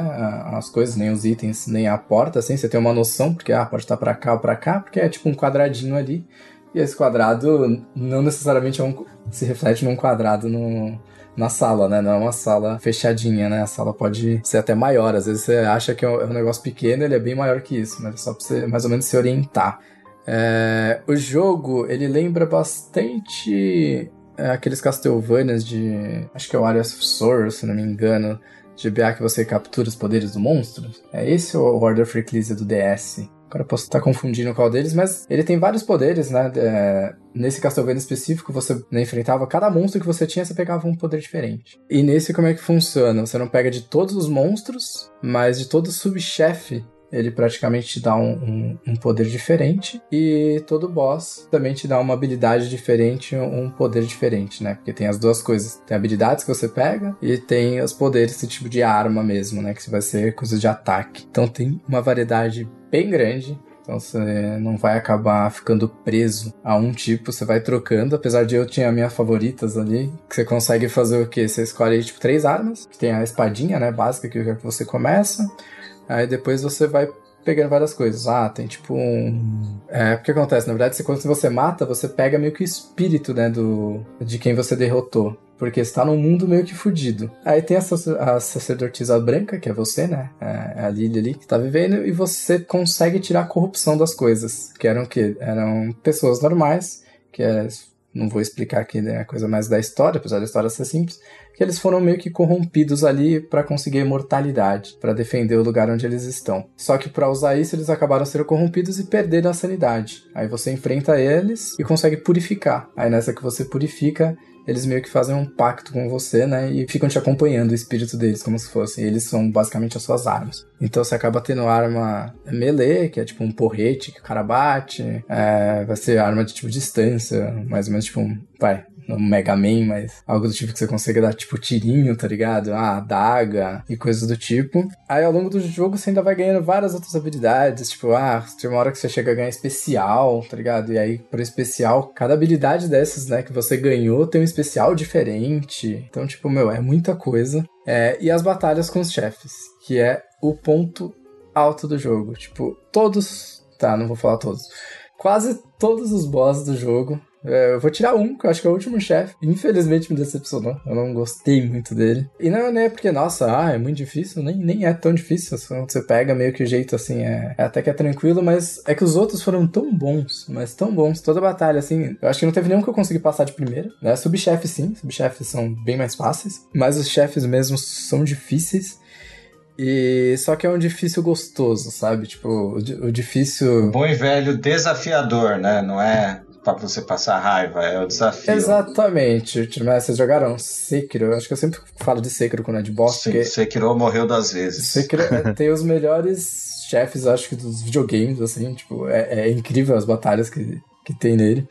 as coisas, nem os itens, nem a porta, assim, você tem uma noção, porque, ah, pode estar tá pra cá ou pra cá, porque é tipo um quadradinho ali, E esse quadrado não necessariamente é um, se reflete num quadrado no, na sala, né? Não é uma sala fechadinha, né? A sala pode ser até maior. Às vezes você acha que é um negócio pequeno, ele é bem maior que isso, né? Só pra você mais ou menos se orientar. É, o jogo, ele lembra bastante é, aqueles Castlevanias de... Acho que é o Area of Sorrow, se não me engano. De BA que você captura os poderes do monstro. É esse o Order of Ecclesia do DS? Agora posso estar confundindo qual deles, mas ele tem vários poderes, né? É, nesse Castlevania específico, você né, enfrentava cada monstro que você tinha, você pegava um poder diferente. E nesse, como é que funciona? Você não pega de todos os monstros, mas de todo subchefe ele praticamente te dá um, um, um, poder diferente e todo boss também te dá uma habilidade diferente, um poder diferente, né? Porque tem as duas coisas. Tem habilidades que você pega e tem os poderes, esse tipo de arma mesmo, né? Que vai ser coisas de ataque. Então tem uma variedade bem grande. Então você não vai acabar ficando preso a um tipo, você vai trocando. Apesar de eu tinha minhas favoritas ali, que você consegue fazer o que? Você escolhe tipo três armas, que tem a espadinha, né, básica que é que você começa. Aí depois você vai pegando várias coisas. Ah, tem tipo um. É, o que acontece? Na verdade, quando você mata, você pega meio que o espírito, né, do... de quem você derrotou. Porque está num mundo meio que fudido. Aí tem a, a sacerdotisa branca, que é você, né? É, é a Lily ali que tá vivendo, e você consegue tirar a corrupção das coisas. Que eram o quê? Eram pessoas normais, que é não vou explicar aqui né, a coisa mais da história, apesar da história ser simples, que eles foram meio que corrompidos ali para conseguir imortalidade, para defender o lugar onde eles estão. Só que para usar isso eles acabaram sendo corrompidos e perderam a sanidade. Aí você enfrenta eles e consegue purificar. Aí nessa que você purifica, eles meio que fazem um pacto com você, né? E ficam te acompanhando o espírito deles, como se fossem. Eles são basicamente as suas armas. Então você acaba tendo arma melee, que é tipo um porrete que o cara bate. É, vai ser arma de tipo distância, mais ou menos tipo um. Vai, no Mega Man, mas algo do tipo que você consegue dar tipo tirinho, tá ligado? Ah, adaga e coisas do tipo. Aí ao longo do jogo você ainda vai ganhando várias outras habilidades, tipo, ah, tem uma hora que você chega a ganhar especial, tá ligado? E aí, por especial, cada habilidade dessas, né, que você ganhou tem um especial diferente. Então, tipo, meu, é muita coisa. É, e as batalhas com os chefes, que é o ponto alto do jogo. Tipo, todos. Tá, não vou falar todos. Quase todos os bosses do jogo é, eu vou tirar um, que eu acho que é o último chefe. Infelizmente me decepcionou. Eu não gostei muito dele. E não, é porque, nossa, ah, é muito difícil. Nem, nem é tão difícil. Você pega meio que o jeito assim, é, é, até que é tranquilo, mas é que os outros foram tão bons, mas tão bons. Toda batalha, assim, eu acho que não teve nenhum que eu consegui passar de primeira. Né? Subchefes, sim. Subchefes são bem mais fáceis. Mas os chefes mesmo são difíceis. E só que é um difícil gostoso, sabe? Tipo, o, o difícil. Bom e velho desafiador, né? Não é para você passar raiva, é o desafio. Exatamente. Vocês jogaram Sekiro? Acho que eu sempre falo de Sekiro quando é de boss. Sim, porque... Sekiro morreu das vezes. Sekiro (laughs) tem os melhores chefes, acho que, dos videogames, assim, tipo, é, é incrível as batalhas que, que tem nele.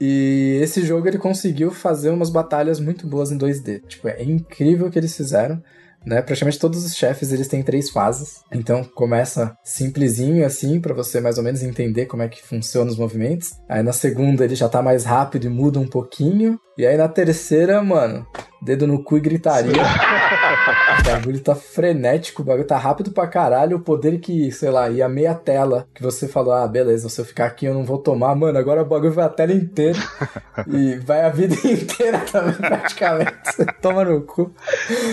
E esse jogo ele conseguiu fazer umas batalhas muito boas em 2D. Tipo, é incrível o que eles fizeram né? Praticamente todos os chefes eles têm três fases. Então começa simplesinho assim para você mais ou menos entender como é que funciona os movimentos. Aí na segunda ele já tá mais rápido e muda um pouquinho. E aí na terceira, mano, dedo no cu e gritaria. (laughs) (laughs) o bagulho tá frenético, o bagulho tá rápido pra caralho. O poder que, sei lá, ia meia tela, que você falou, ah, beleza, se eu ficar aqui eu não vou tomar. Mano, agora o bagulho vai a tela inteira. (laughs) e vai a vida (laughs) inteira também, praticamente. Você toma no cu.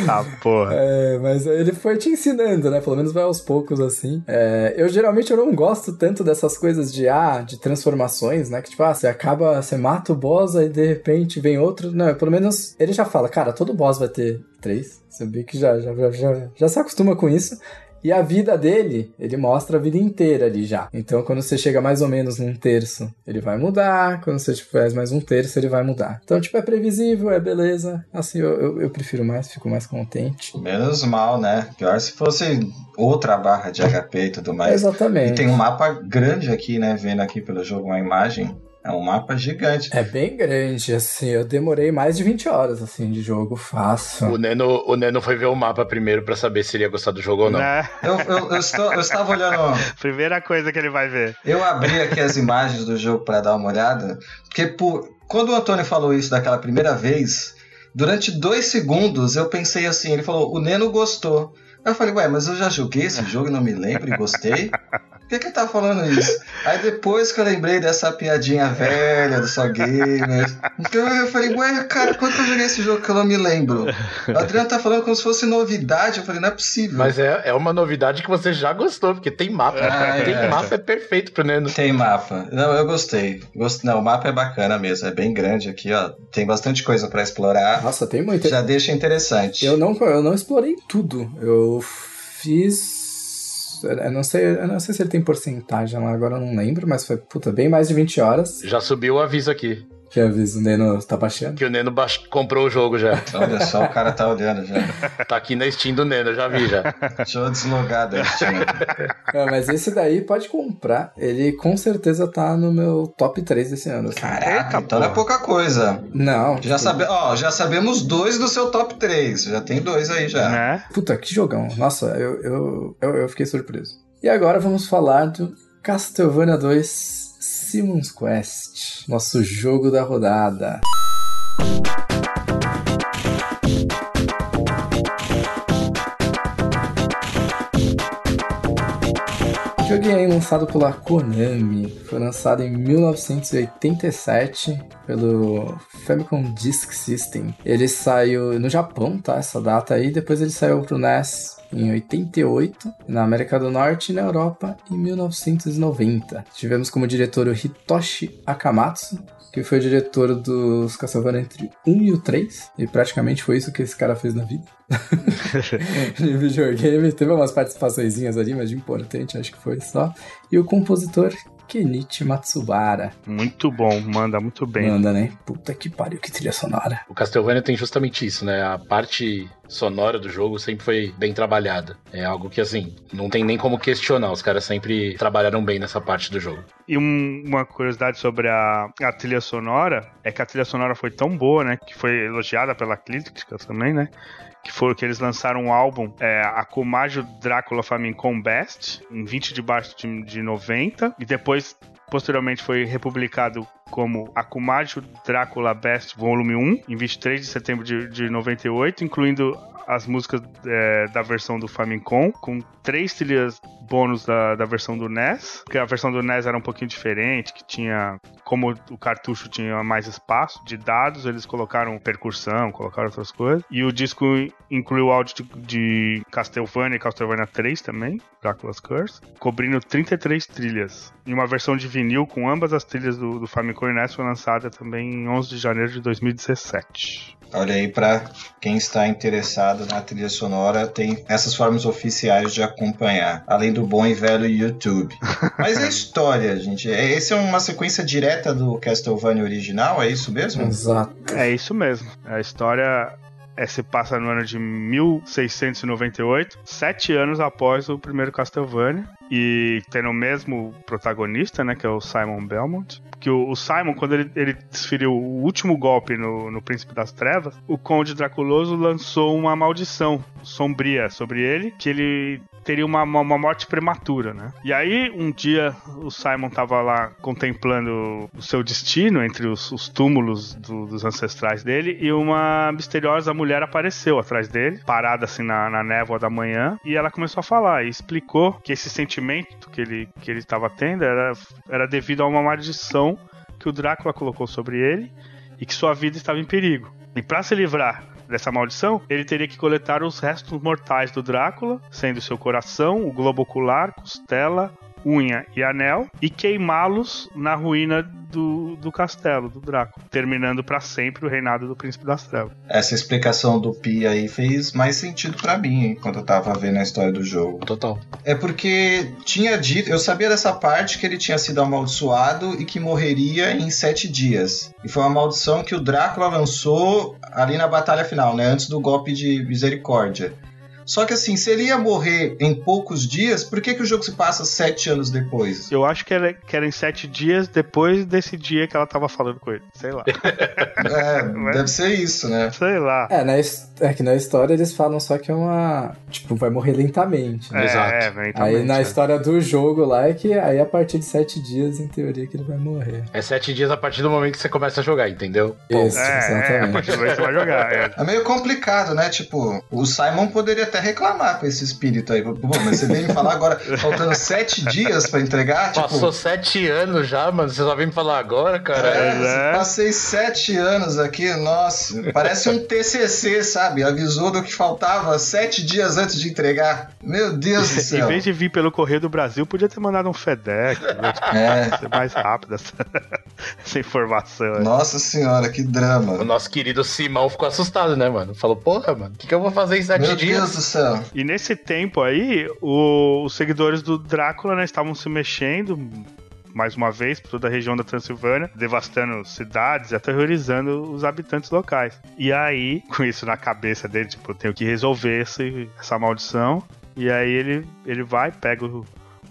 Ah, porra. É, mas ele foi te ensinando, né? Pelo menos vai aos poucos, assim. É, eu geralmente eu não gosto tanto dessas coisas de, ah, de transformações, né? Que tipo, ah, você acaba, você mata o boss, aí de repente vem outro. Não, pelo menos ele já fala, cara, todo boss vai ter três. Você vê que já, já, já, já se acostuma com isso. E a vida dele, ele mostra a vida inteira ali já. Então, quando você chega mais ou menos num terço, ele vai mudar. Quando você faz mais um terço, ele vai mudar. Então, tipo, é previsível, é beleza. Assim, eu, eu, eu prefiro mais, fico mais contente. Menos mal, né? Pior se fosse outra barra de HP e tudo mais. Exatamente. E tem um mapa grande aqui, né? Vendo aqui pelo jogo uma imagem. É um mapa gigante. É bem grande, assim. Eu demorei mais de 20 horas, assim, de jogo fácil. O Neno, o Neno foi ver o mapa primeiro para saber se ele ia gostar do jogo ou não. não. Eu, eu, eu, estou, eu estava olhando. (laughs) Primeira coisa que ele vai ver. Eu abri aqui as imagens do jogo para dar uma olhada, porque por... quando o Antônio falou isso daquela primeira vez, durante dois segundos eu pensei assim: ele falou, o Neno gostou. Eu falei, ué, mas eu já joguei esse jogo e não me lembro e gostei. (laughs) Por que que ele tá falando isso? Aí depois que eu lembrei dessa piadinha velha do Só Gamer, então eu falei, ué, cara, quando eu joguei esse jogo que eu não me lembro? O Adriano tá falando como se fosse novidade. Eu falei, não é possível. Mas é, é uma novidade que você já gostou, porque tem mapa. Ah, tem é. mapa é perfeito pro Neno. Tem mapa. Não, eu gostei. Gost... Não, o mapa é bacana mesmo. É bem grande aqui, ó. Tem bastante coisa pra explorar. Nossa, tem muito. Já deixa interessante. Eu não, eu não explorei tudo. Eu fiz. Eu não sei, eu não sei se ele tem porcentagem lá, agora eu não lembro, mas foi, puta, bem mais de 20 horas Já subiu o aviso aqui. Que eu aviso o Neno tá baixando. Que o Neno baix- comprou o jogo já. Olha só, o cara tá olhando já. Tá aqui na Steam do Neno, já vi já. Deixa eu deslogar da Steam. Ah, mas esse daí pode comprar. Ele com certeza tá no meu top 3 desse ano. assim. Caraca, Eita, então não é porra. pouca coisa. Não. Já, tipo, sabe... ó, já sabemos dois do seu top 3. Já tem dois aí já. Né? Puta, que jogão. Nossa, eu, eu, eu, eu fiquei surpreso. E agora vamos falar do Castlevania 2 Simon's Quest, nosso jogo da rodada. Lançado pela Konami, foi lançado em 1987 pelo Famicom Disk System. Ele saiu no Japão, tá? Essa data aí. Depois ele saiu pro NES em 88, na América do Norte e na Europa em 1990. Tivemos como diretor o Hitoshi Akamatsu, que foi o diretor dos Castlevania entre 1 e o 3, e praticamente foi isso que esse cara fez na vida. (laughs) de videogame, teve umas participaçõezinhas ali, mas de importante acho que foi só. E o compositor Kenichi Matsubara. Muito bom, manda muito bem. Manda, né? Puta que pariu, que trilha sonora. O Castlevania tem justamente isso, né? A parte sonora do jogo sempre foi bem trabalhada. É algo que, assim, não tem nem como questionar. Os caras sempre trabalharam bem nessa parte do jogo. E um- uma curiosidade sobre a, a trilha sonora é que a trilha sonora foi tão boa, né? Que foi elogiada pela crítica também, né? Que foi que eles lançaram um álbum, é, Akumajo Drácula Famicom Best, em 20 de março de, de 90, e depois, posteriormente, foi republicado como Akumajo Drácula Best Volume 1, em 23 de setembro de, de 98, incluindo as músicas é, da versão do Famicom, com três trilhas bônus da, da versão do NES, porque a versão do NES era um pouquinho diferente, que tinha, como o cartucho tinha mais espaço de dados, eles colocaram percussão, colocaram outras coisas, e o disco incluiu áudio de, de Castlevania e Castlevania 3 também, Dracula's Curse, cobrindo 33 trilhas. E uma versão de vinil com ambas as trilhas do, do Famicom e NES foi lançada também em 11 de janeiro de 2017. Olha aí, pra quem está interessado na trilha sonora, tem essas formas oficiais de acompanhar, além do bom e velho YouTube. (laughs) Mas a história, gente, é- esse é uma sequência direta do Castlevania original, é isso mesmo? Exato. É isso mesmo. A história é, se passa no ano de 1698, sete anos após o primeiro Castlevania. E tendo o mesmo protagonista, né? Que é o Simon Belmont. Que o, o Simon, quando ele, ele desferiu o último golpe no, no Príncipe das Trevas, o Conde Draculoso lançou uma maldição sombria sobre ele, que ele teria uma, uma, uma morte prematura, né? E aí, um dia, o Simon tava lá contemplando o seu destino entre os, os túmulos do- dos ancestrais dele e uma misteriosa mulher apareceu atrás dele, parada assim na, na névoa da manhã, e ela começou a falar e explicou que esse sentimento que ele que ele estava tendo era, era devido a uma maldição que o Drácula colocou sobre ele e que sua vida estava em perigo. E para se livrar dessa maldição, ele teria que coletar os restos mortais do Drácula, sendo seu coração, o globo ocular, costela, unha e anel, e queimá-los na ruína do, do castelo do Drácula, terminando para sempre o reinado do Príncipe das Trevas. Essa explicação do Pi aí fez mais sentido pra mim, hein, quando eu tava vendo a história do jogo. Total. É porque tinha dito, eu sabia dessa parte que ele tinha sido amaldiçoado e que morreria em sete dias. E foi uma maldição que o Drácula lançou ali na batalha final, né? Antes do golpe de misericórdia. Só que assim, se ele ia morrer em poucos dias, por que, que o jogo se passa sete anos depois? Eu acho que era, que era em sete dias depois desse dia que ela tava falando com ele. Sei lá. (laughs) É, deve ser isso, né? Sei lá. É, na, é que na história eles falam só que é uma. Tipo, vai morrer lentamente. né? É, Exato. é, lentamente, Aí na é. história do jogo lá é que aí a partir de sete dias, em teoria, que ele vai morrer. É sete dias a partir do momento que você começa a jogar, entendeu? Isso, É, é, a exatamente. partir do momento que você vai jogar. É. É meio complicado, né? Tipo, o Simon poderia até até reclamar com esse espírito aí. Pô, mas você veio me falar agora, faltando sete dias pra entregar? Tipo, Passou sete anos já, mano. Você só vem me falar agora, cara. é, É. Passei sete anos aqui, nossa. Parece um TCC, sabe? Avisou do que faltava sete dias antes de entregar. Meu Deus do (laughs) Em céu. vez de vir pelo Correio do Brasil, podia ter mandado um FedEx, (laughs) né? Tipo, É, ser mais rápido essa, (laughs) essa informação. aí. nossa senhora, que O drama. nosso querido Simão ficou assustado, né, mano? Falou, porra, mano, o que, que eu vou fazer em sete Meu dias? Deus do E nesse tempo aí, o- os seguidores do Drácula né, estavam se mexendo mais uma vez por toda a região da Transilvânia, devastando cidades e aterrorizando os habitantes locais. E aí, (laughs) com isso na cabeça dele, tipo, eu tenho que resolver esse- essa maldição. E aí ele, ele vai, pega o,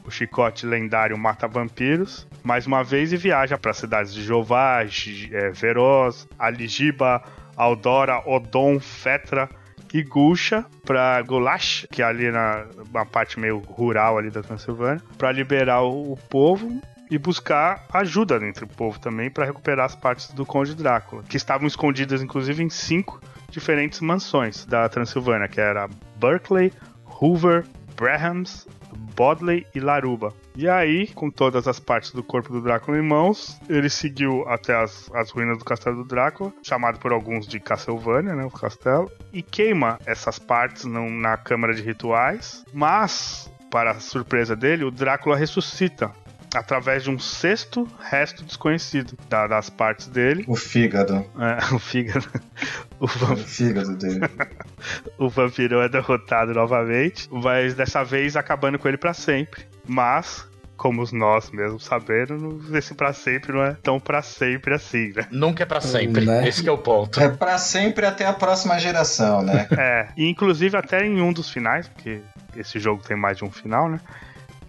o chicote lendário Mata Vampiros, mais uma vez e viaja para as cidades de Jová, é, Veroz, Aligiba, Aldora, Odon, Fetra e Gusha para Gulash, que é ali na uma parte meio rural ali da Transilvânia, para liberar o, o povo e buscar ajuda entre o povo também para recuperar as partes do Conde Drácula, que estavam escondidas inclusive em cinco diferentes mansões da Transilvânia, que era Berkeley, Hoover, Brahams, Bodley e Laruba. E aí, com todas as partes do corpo do Drácula em mãos, ele seguiu até as, as ruínas do castelo do Drácula, chamado por alguns de Castlevania, né, o castelo, e queima essas partes num- na câmara de rituais, mas, para a surpresa dele, o Drácula ressuscita através de um sexto resto desconhecido da- das partes dele. O fígado. É, (laughs) o fígado. O, O vam- fígado dele. (laughs) o vampirão é derrotado novamente, mas dessa vez acabando com ele pra sempre. Mas, como nós mesmos sabemos, esse pra sempre não é tão pra sempre assim, né? Nunca é pra sempre. Né? Esse que é o ponto. É pra sempre até a próxima geração, né? (laughs) É, e inclusive até em um dos finais, porque esse jogo tem mais de um final, né?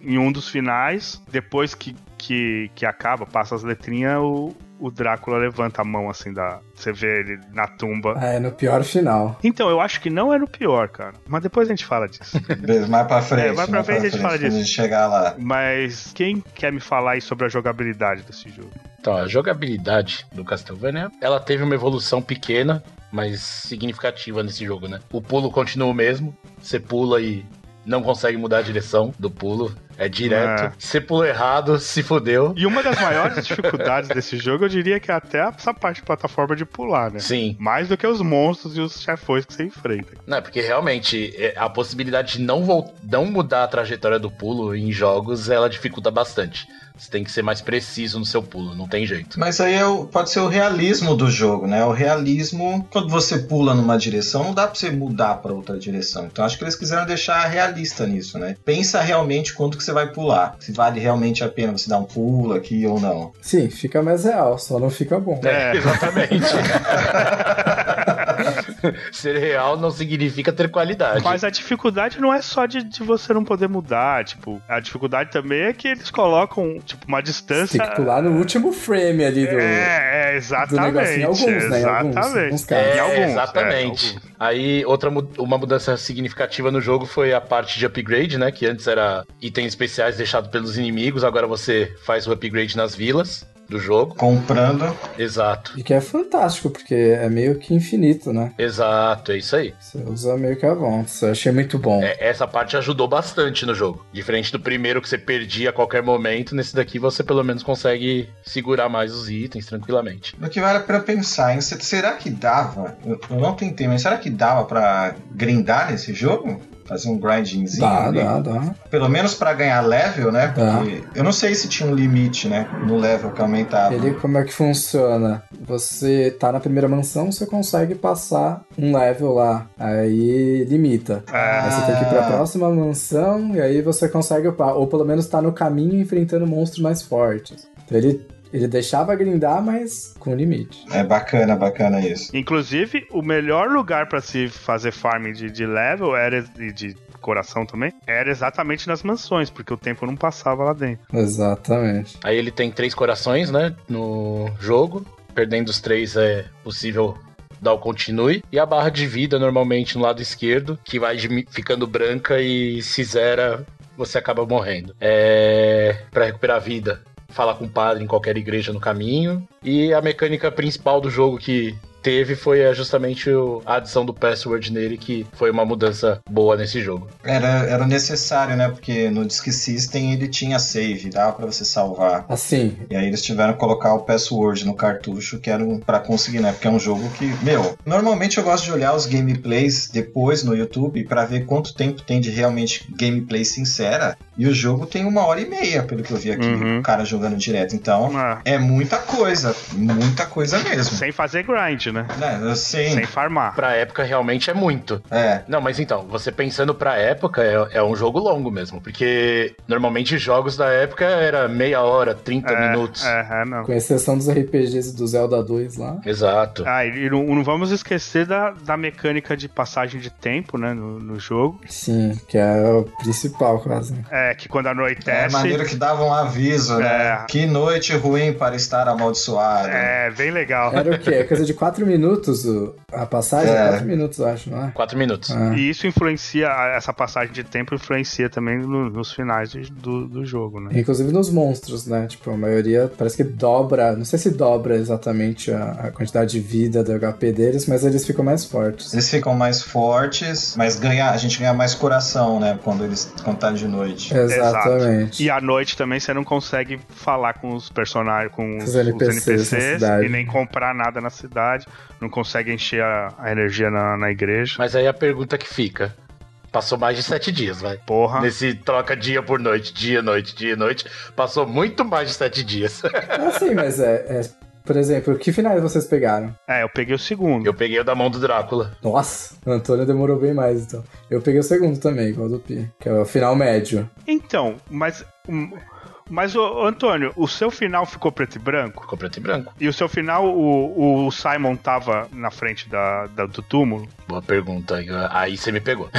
Em um dos finais, depois que, que, que acaba, passa as letrinhas, o, o Drácula levanta a mão assim da. Você vê ele na tumba. É, no pior final. Então, eu acho que não é no pior, cara. Mas depois a gente fala disso. (laughs) Beleza, mais pra frente. É, mais pra frente a gente fala disso. gente chegar lá. Mas quem quer me falar aí sobre a jogabilidade desse jogo? Então, a jogabilidade do Castlevania, ela teve uma evolução pequena, mas significativa nesse jogo, né? O pulo continua o mesmo, você pula e não consegue mudar a direção do pulo, é direto. É. Você pulou errado, se fudeu. E uma das maiores dificuldades desse jogo, eu diria que é até essa parte de plataforma de pular, né? Sim. Mais do que os monstros e os chefões que você enfrenta. Não, é porque realmente é, a possibilidade de não, não mudar a trajetória do pulo em jogos, ela dificulta bastante. Você tem que ser mais preciso no seu pulo, não tem jeito. Mas aí é o- pode ser o realismo do jogo, né? O realismo, quando você pula numa direção, não dá pra você mudar pra outra direção. Então acho que eles quiseram deixar realista nisso, né? Pensa realmente quanto que você vai pular. Se vale realmente a pena você dar um pulo aqui ou não. Sim, fica mais real, só não fica bom. É. exatamente. (laughs) (laughs) Ser real não significa ter qualidade. Mas a dificuldade não é só de, de você não poder mudar, tipo, a dificuldade também é que eles colocam, tipo, uma distância. Tem que pular no último frame ali do. É, é, do exatamente. negocinho. Alguns, né? Em alguns, Exatamente. alguns casos. É, Em alguns, exatamente. é, alguns. Aí, outra uma mudança significativa no jogo foi a parte de upgrade, né? Que antes era itens especiais deixados pelos inimigos, agora você faz o upgrade nas vilas do jogo. Comprando. Exato. E que é fantástico, porque é meio que infinito, né? Exato, é isso aí. Você usa meio que a vontade. Eu achei muito bom. É, essa parte ajudou bastante no jogo. Diferente do primeiro que você perdia a qualquer momento, nesse daqui você pelo menos consegue segurar mais os itens tranquilamente. O que vale pra pensar, hein? Se- Será que dava? Eu, eu não tentei, mas será que dava pra grindar nesse jogo? Fazer um grindingzinho? Dá, ali? dá, dá. Pelo menos pra ganhar level, né? Dá. Porque eu não sei se tinha um limite, né? No level que aumentava. Ele, como é que funciona? Você tá na primeira mansão, você consegue passar um level lá. Aí limita. Ah. Aí você tem que ir pra próxima mansão e aí você consegue upar. Ou pelo menos tá no caminho enfrentando monstros mais fortes. Então ele, ele deixava grindar, mas com limite. É bacana, bacana isso. Inclusive, o melhor lugar pra se fazer farming de, de level era e de coração também, era exatamente nas mansões, porque o tempo não passava lá dentro. Exatamente. Aí ele tem três corações, né? No jogo. Perdendo os três é possível dar o continue. E a barra de vida, normalmente no lado esquerdo, que vai ficando branca e se zera, você acaba morrendo. É. Pra recuperar a vida. Falar com o padre em qualquer igreja no caminho. E a mecânica principal do jogo que teve foi é, justamente a adição do password nele, que foi uma mudança boa nesse jogo. Era, era necessário, né? Porque no Disk System ele tinha save, dava pra você salvar. Assim, E aí eles tiveram que colocar o password no cartucho, que era um, pra conseguir, né? Porque é um jogo que, meu, normalmente eu gosto de olhar os gameplays depois no YouTube pra ver quanto tempo tem de realmente gameplay sincera. E o jogo tem uma hora e meia, pelo que eu vi aqui, Uhum. o cara jogando direto. Então, Ah, é muita coisa, muita coisa mesmo. sem fazer grind, né? Assim, Sem farmar. Pra época, realmente é muito. é. Não, mas então, você pensando pra época, é, é um jogo longo mesmo. Porque normalmente jogos da época era meia hora, 30 É, minutos. É, é, não. com exceção dos RPGs do Zelda 2 lá. Exato. Ah, e não, não vamos esquecer da, da mecânica de passagem de tempo, né, no, no jogo. Sim, que é o principal quase. É, que quando É anoitece... maneiro que dava um aviso, né? É. Que noite ruim para estar amaldiçoado. É, bem legal. Era o quê? É coisa de 4 minutos o- a passagem? É. 4 minutos, eu acho, não é? Quatro minutos. Ah. E isso influencia, essa passagem de tempo influencia também no- nos finais do, do jogo, né? Inclusive nos monstros, né? Tipo, a maioria parece que dobra, não sei se dobra exatamente a, a quantidade de vida do HP deles, mas eles ficam mais fortes. Eles ficam mais fortes, mas ganha, a gente ganha mais coração, né? Quando eles quando tá de noite. Exatamente. E à noite também você não consegue falar com os personagens, com os, Os NPCs os NPCs e nem comprar nada na cidade, não consegue encher a, a energia na, na igreja. Mas aí a pergunta que fica. Passou mais de sete dias, vai. Porra. Nesse troca dia por noite, dia, noite, dia, noite. Passou muito mais de sete dias. Ah, sim, mas é, é- Por exemplo, que finais vocês pegaram? É, eu peguei o segundo. Eu peguei o da mão do Drácula. Nossa, o Antônio demorou bem mais, então. Eu peguei o segundo também, igual do Pi, que é o final médio. Então, mas. Mas, ô, Antônio, o seu final ficou preto e branco? Ficou preto e branco. E o seu final, o, o Simon tava na frente da, da- do túmulo? Boa pergunta. Aí você me pegou. (laughs)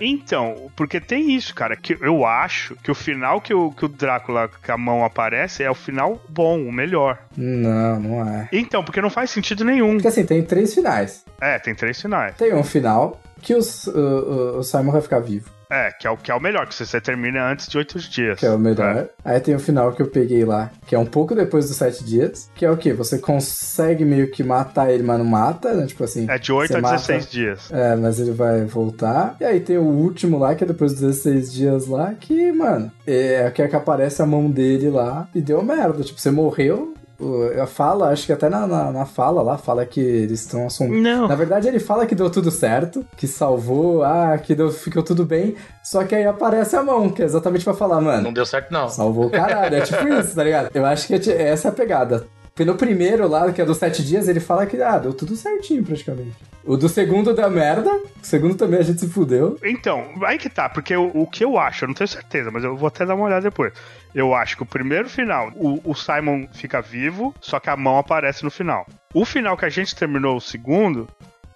Então, porque tem isso, cara, que eu acho que o final que o, que o Drácula com a mão aparece é o final bom, o melhor. Não, não é. Então, porque não faz sentido nenhum. Porque assim, tem três finais. É, tem três finais. Tem um final que os- o, o- o Simon vai ficar vivo, É, que é o que é o melhor, que você termina antes de oito dias. que é o melhor. Aí tem o final que eu peguei lá, que é um pouco depois dos sete dias, que é o quê? Você consegue meio que matar ele, mas não mata, né? Tipo assim. É de 8 você a mata- 16 dias. É, mas ele vai voltar. E aí tem o último lá, que é depois dos 16 dias lá, que, mano, é que é que aparece a mão dele lá e deu merda. Tipo, você morreu. A fala, acho que até na, na, na fala lá, fala que eles estão assombrados. Não. Na verdade, ele fala que deu tudo certo, que salvou, ah, que deu, ficou tudo bem. Só que aí aparece a mão, que é exatamente pra falar, mano, Não deu certo, não. salvou o caralho. É tipo (laughs) isso, tá ligado? Eu acho que é essa é a pegada. Pelo primeiro lá, que é dos sete dias, ele fala que, ah, deu tudo certinho praticamente. O do segundo deu merda, o segundo também a gente se fudeu. Então, aí que tá, porque o, o que eu acho, eu não tenho certeza, mas eu vou até dar uma olhada depois. Eu acho que o primeiro final, o, o Simon fica vivo, só que a mão aparece no final. O final que a gente terminou, o segundo,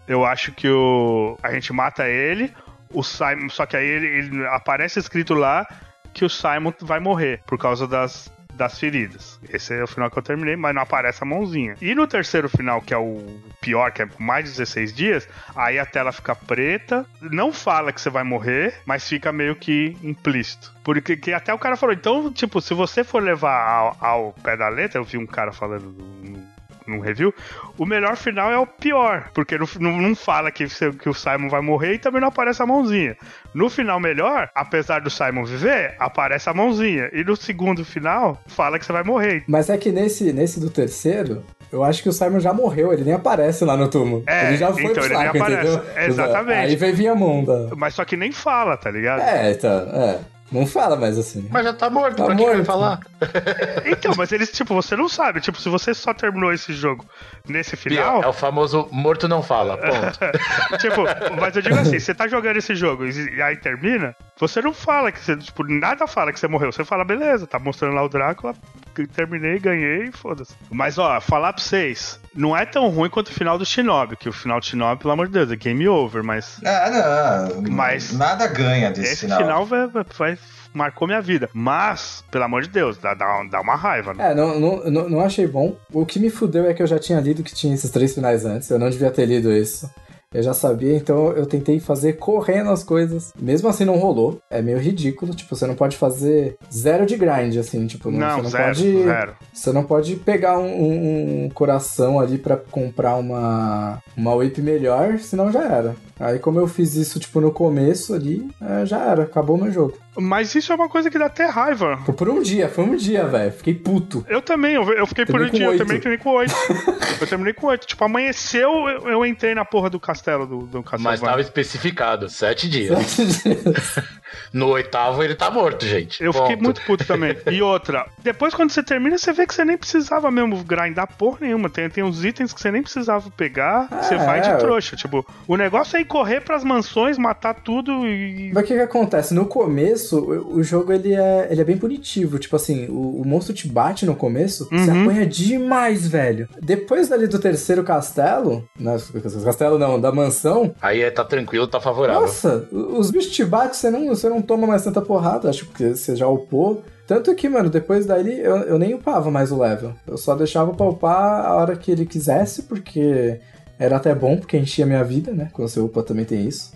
eu acho que o, a gente mata ele, o Simon, só que aí ele, ele- aparece escrito lá que o Simon vai morrer por causa das, das feridas. Esse é o final que eu terminei, mas não aparece a mãozinha. E no terceiro final, que é o pior, que é mais de 16 dias, aí a tela fica preta, não fala que você vai morrer, mas fica meio que implícito. Porque que até o cara falou, então, tipo, se você for levar ao, ao pé da letra, eu vi um cara falando no- num review, o melhor final é o pior, porque não, não, não fala que, que o Simon vai morrer e também não aparece a mãozinha. No final melhor, apesar do Simon viver, aparece a mãozinha. E no segundo final, fala que você vai morrer. Mas é que nesse, nesse do terceiro, eu acho que o Simon já morreu, ele nem aparece lá no túmulo. É, ele já foi então pro ele nem aparece. entendeu? Exatamente. Aí vai vir a mão da... Mas só que nem fala, tá ligado? É, então, é. Não fala mais assim. Mas já tá morto, Tá pra que vai morto. falar? (laughs) Então, mas eles, tipo, você não sabe. Tipo, se você só terminou esse jogo nesse final. É o famoso morto não fala, ponto. (laughs) tipo, mas eu digo assim, você tá jogando esse jogo e aí termina, você não fala que você, tipo, nada fala que você morreu. Você fala, beleza, tá mostrando lá o Drácula, que terminei, ganhei, foda-se. Mas, ó, falar pra vocês, não é tão ruim quanto o final do Shinobi, que o final do Shinobi, pelo amor de Deus, é game over, mas Ah, não. Mas- Nada ganha desse esse final. final, vai, vai- vai- marcou minha vida. Mas, pelo amor de Deus, dá, dá, dá uma raiva, né? É, não, não, não, não achei bom. O que me fudeu é que eu já tinha lido que tinha esses três finais antes. Eu não devia ter lido isso. Eu já sabia, então eu tentei fazer correndo as coisas. Mesmo assim não rolou. É meio ridículo. Tipo, você não pode fazer zero de grind, assim. Tipo, não, você não zero, pode. zero. Você não pode pegar um, um- coração ali pra comprar uma, uma whip melhor, senão já era. Aí como eu fiz isso, tipo, no começo ali, é, já era, acabou o meu jogo. Mas isso é uma coisa que dá até raiva. Foi por um dia, foi um dia, velho. Fiquei puto. Eu também, eu, eu fiquei por Terminei um com dia, eu oito. também terminei com oito. (laughs) eu terminei com oito. Tipo, amanheceu, eu, eu entrei na porra do castelo do, do castelo. Mas tava especificado, sete dias. (laughs) No oitavo ele tá morto, gente. Eu fiquei Ponto. muito puto também. (laughs) E outra, depois quando você termina, você vê que você nem precisava mesmo grindar porra nenhuma. Tem, tem uns itens que você nem precisava pegar, você É, vai de trouxa. Tipo, o negócio é ir correr pras mansões, matar tudo e. Mas o que que acontece? No começo, o, jogo ele é, ele é bem punitivo. Tipo assim, o, o monstro te bate no começo, você Uhum. apanha demais, velho. Depois dali do terceiro castelo, não, castelo não, da mansão, Aí é, tá tranquilo, tá favorável. nossa, os bichos te batem, você não, você não toma mais tanta porrada, acho que você já upou. Tanto que, mano, depois dali eu, eu nem upava mais o level. Eu só deixava pra upar a hora que ele quisesse, porque era até bom, porque enchia minha vida, né? Quando você upa também tem isso.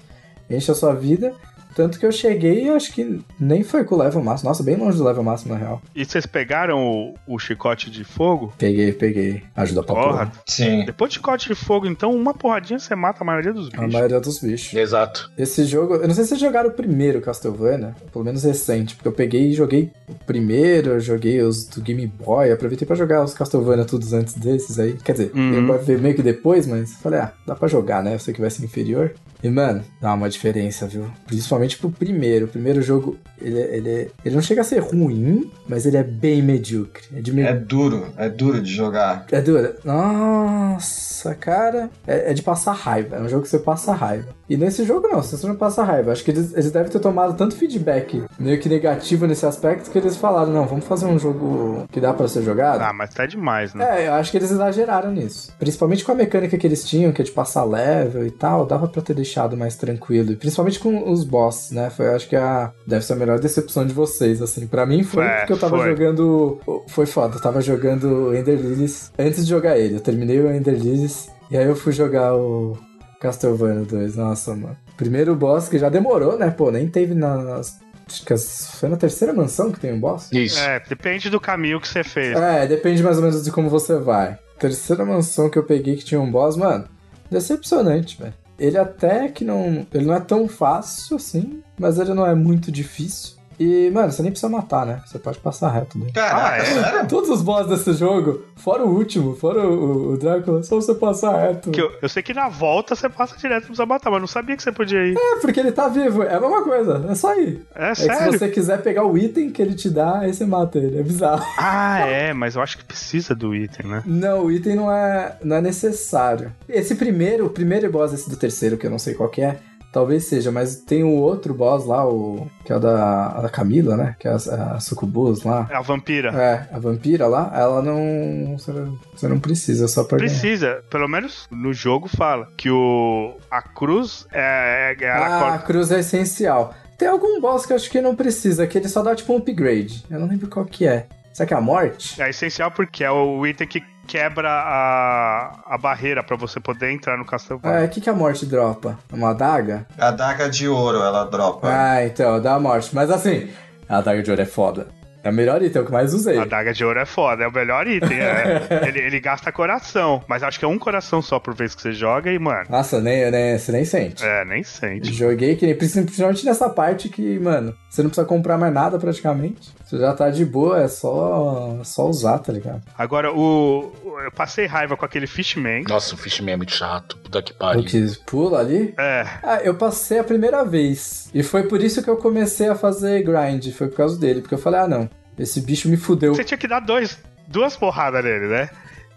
Enche a sua vida. Tanto que eu cheguei, eu acho que nem foi com o level máximo. Nossa, bem longe do level máximo, na real. E vocês pegaram o, o chicote de fogo? Peguei, peguei. Ajuda pra Porra. porra. Sim. Depois do chicote de fogo, então, uma porradinha você mata a maioria dos A bichos. maioria dos bichos. Exato. Esse jogo, eu não sei se vocês jogaram o primeiro Castlevania, pelo menos recente, porque eu peguei e joguei o primeiro, eu joguei os do Game Boy, aproveitei pra jogar os Castlevania todos antes desses aí. Quer dizer, Uhum. veio meio que depois, mas falei, ah, dá pra jogar, né? Eu sei que vai ser inferior. E, mano, dá uma diferença, viu? Principalmente pro primeiro. O primeiro jogo, ele, ele, ele não chega a ser ruim, mas ele é bem medíocre. É de meio É duro, é duro de jogar. é dura. Nossa, cara. É, é de passar raiva. É um jogo que você passa raiva. E nesse jogo não, você não passa raiva. Acho que eles, eles devem ter tomado tanto feedback meio que negativo nesse aspecto que eles falaram: não, vamos fazer um jogo que dá pra ser jogado. Ah, mas tá demais, né? É, eu acho que eles exageraram nisso. Principalmente com a mecânica que eles tinham, que é de passar level e tal, dava pra ter deixado mais tranquilo. E principalmente com os bosses, né? Foi, eu acho que a, deve ser a melhor decepção de vocês, assim. Pra mim foi É, porque eu tava foi. jogando. Foi foda, eu tava jogando Ender Lilies antes de jogar ele. Eu terminei o Ender Lilies e aí eu fui jogar o Castlevania 2. Nossa, mano. Primeiro boss que já demorou, né? Pô, nem teve nas. Acho que foi na terceira mansão que tem um boss. Isso. É, depende do caminho que você fez. É, depende mais ou menos de como você vai. Terceira mansão que eu peguei que tinha um boss, mano, decepcionante, velho. Ele até que não. Ele não é tão fácil assim, mas ele não é muito difícil. E, mano, você nem precisa matar, né? Você pode passar reto dele. Caraca, Ah, é? sério? (laughs) Todos os boss desse jogo, fora o último, fora o, o- Drácula, só você passar reto. Que eu, eu sei que na volta você passa direto, não precisa matar, mas não sabia que você podia ir. É, porque ele tá vivo, é a mesma coisa, é só ir. É, É que se sério? você quiser pegar o item que ele te dá, aí você mata ele, é bizarro. (laughs) Ah, é, mas eu acho que precisa do item, né? Não, o item não é, não é necessário. Esse primeiro, o primeiro boss esse do terceiro, que eu não sei qual que é, talvez seja, mas tem o outro boss lá, o que é o da, a da Camila, né? Que é a, a Sucubus lá. A vampira. É, a vampira lá, ela não. Você não, precisa, só pra ganhar. Precisa, pelo menos no jogo fala que o a cruz é, é, é Ah, a cruz é essencial. Tem algum boss que eu acho que não precisa, que ele só dá tipo um upgrade. Eu não lembro qual que é. Será que é a morte? é essencial porque é o item que quebra a, a barreira pra você poder entrar no castelo. É, o que, que a morte dropa? Uma adaga? A daga de ouro ela dropa. Ah, então, dá a morte. Mas assim, a adaga de ouro é foda. É o melhor item, é o que mais usei. A daga de ouro é foda, é o melhor item. é. (laughs) ele, ele gasta coração, mas acho que é um coração só por vez que você joga e, mano, Nossa, nem, nem, você nem sente. é, nem sente. Joguei que nem, principalmente nessa parte que, mano, você não precisa comprar mais nada praticamente. Você já tá de boa, é só, só usar, tá ligado? Agora, o. Eu passei raiva com aquele Fishman. Nossa, o Fishman é muito chato. Puta que O pariu. que pula ali. É, Ah, eu passei a primeira vez. E foi por isso que eu comecei a fazer grind. Foi por causa dele. Porque eu falei, ah, não. Esse bicho me fudeu. você tinha que dar dois, duas porradas nele, né?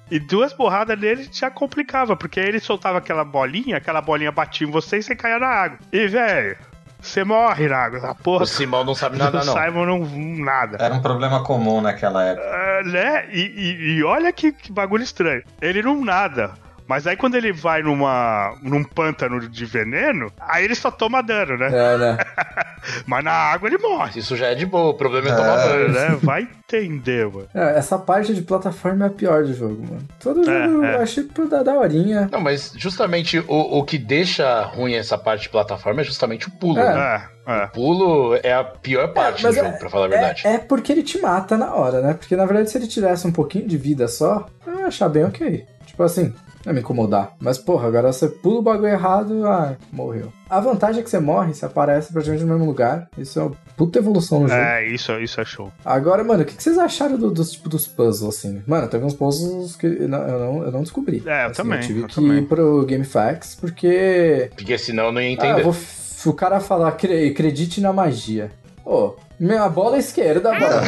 E duas porradas nele já complicava, porque aí ele soltava aquela bolinha, aquela bolinha batia em você e você caía na água. E, velho, você morre na água, essa porra. O Simão não sabe nada, (laughs) o não. Simon não. nada. Era um problema comum naquela época. Ah, né? E, e- e olha que, que bagulho estranho. Ele não nada. Mas aí quando ele vai numa, num pântano de veneno, aí ele só toma dano, né? É, né? (laughs) Mas na água ele morre. Isso já é de boa, o problema é, É. tomar banho. Né? Vai entender, mano. É, essa parte de plataforma é a pior do jogo, mano. Todo É, jogo é. eu achei por da daorinha. Não, mas justamente o, o que deixa ruim essa parte de plataforma é justamente o pulo, É. né? É, é. O pulo é a pior parte mas do é- jogo, pra falar a verdade. É, é porque ele te mata na hora, né? Porque na verdade, se ele tivesse um pouquinho de vida só, eu ia achar bem ok. Tipo assim, não ia me incomodar. Mas porra, agora você pula o bagulho errado, ah, morreu. A vantagem é que você morre, você aparece praticamente no mesmo lugar. Isso é uma puta evolução no jogo. É, isso, isso é show. Agora, mano, o que que vocês acharam do- dos tipo dos puzzles, assim? Mano, teve uns puzzles que eu não, eu não, eu não descobri. É, eu Assim, também, Eu tive eu que também. ir pro GameFAQs, porque Porque senão eu não ia ah, entender. eu vou f- o cara falar, "Cre- acredite na magia. Ô, minha bola esquerda, brother.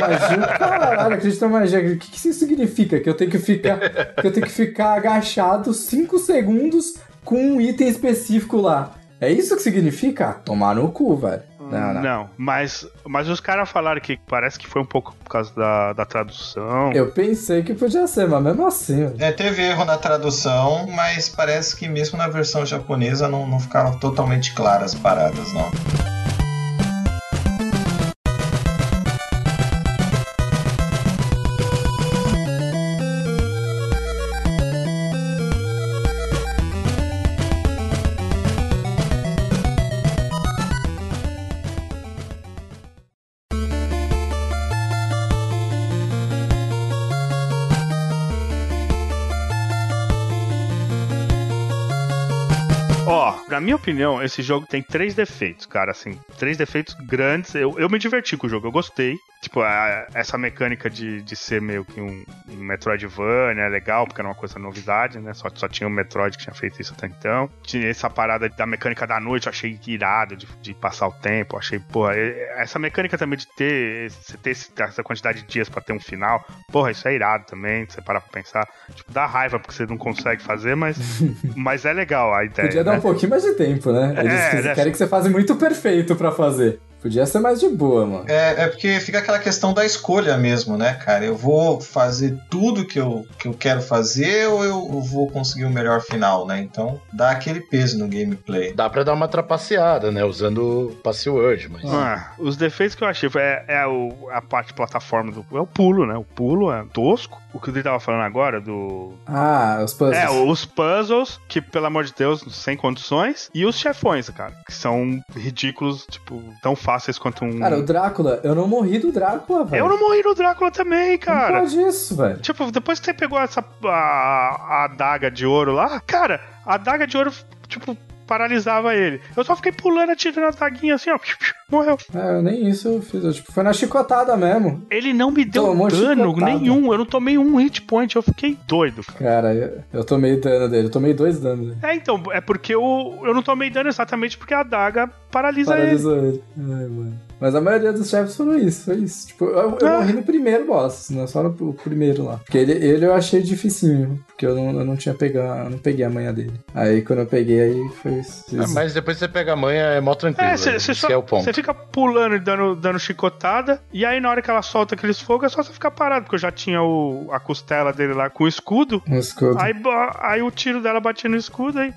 magia, o caralho, acredita na magia. O que, que isso significa? Que eu tenho que ficar, que eu tenho que ficar agachado 5 segundos com um item específico lá. É isso que significa? Tomar no cu, velho. Não, não. mas, mas os caras falaram que parece que foi um pouco por causa da, da tradução. Eu pensei que podia ser, mas mesmo assim. É, teve erro na tradução, mas parece que mesmo na versão japonesa não, não ficaram totalmente claras as paradas, não. Minha opinião, esse jogo tem três defeitos, cara, assim, três defeitos grandes. Eu, eu me diverti com o jogo, eu gostei. Tipo, a- essa mecânica de, de ser meio que um, um Metroidvania é legal, porque era uma coisa novidade, né? Só, só tinha o Metroid que tinha feito isso até então. Tinha essa parada da mecânica da noite, eu achei irado de, de passar o tempo. Achei, porra, essa mecânica também de ter, ter essa quantidade de dias pra ter um final, porra, isso é irado também, você parar pra pensar. Tipo, dá raiva porque você não consegue fazer, mas, (laughs) mas é legal a ideia. Podia dar né? um pouquinho mais de tempo, né? Eles É, quis- né? querem que você faça muito perfeito pra fazer. Podia ser mais de boa, mano. É, é porque fica aquela questão da escolha mesmo, né, cara? Eu vou fazer tudo que eu, que eu quero fazer ou eu vou conseguir o melhor final, né? Então dá aquele peso no gameplay. Dá pra dar uma trapaceada, né? Usando o password, mas. Ah, os defeitos que eu achei foi- é, é o- a parte de plataforma do. É o pulo, né? O pulo é tosco. O que ele tava falando agora do. Ah, os puzzles. É, os puzzles, que, pelo amor de Deus, sem condições. E os chefões, cara, que são ridículos, tipo, tão fáceis quanto um. Cara, o Drácula, eu não morri do Drácula, velho. Eu não morri no Drácula também, Não cara. pode isso, velho. Tipo, depois que você pegou essa. A, a adaga de ouro lá, cara, a adaga de ouro, tipo, paralisava ele. Eu só fiquei pulando, atirando a daguinha assim, ó. (laughs) Morreu. É, nem isso eu fiz. Eu, tipo, foi na chicotada mesmo. Ele não me deu Tomou dano chicotada. nenhum. Eu não tomei um hit point. Eu fiquei doido, cara. Cara, eu, eu tomei dano dele. Eu tomei dois danos dele. É, então, é porque eu, eu não tomei dano exatamente porque a adaga paralisa ele. Paralisou ele. Ai, mano. Mas a maioria dos chefes foram isso, foi isso. Tipo, eu, eu Ah. morri no primeiro boss, não só no primeiro lá. Porque ele, ele eu achei dificinho, porque eu não, eu não tinha pegado, eu não peguei a manha dele. Aí quando eu peguei, aí foi isso. Ah, mas depois você pega a manha, é mó tranquilo. É, né? você Esse só que é o ponto. você fica pulando e dando, dando chicotada, e aí na hora que ela solta aqueles fogos é só você ficar parado, porque eu já tinha o, a costela dele lá com o escudo, Um escudo. aí, aí o tiro dela batia no escudo, aí...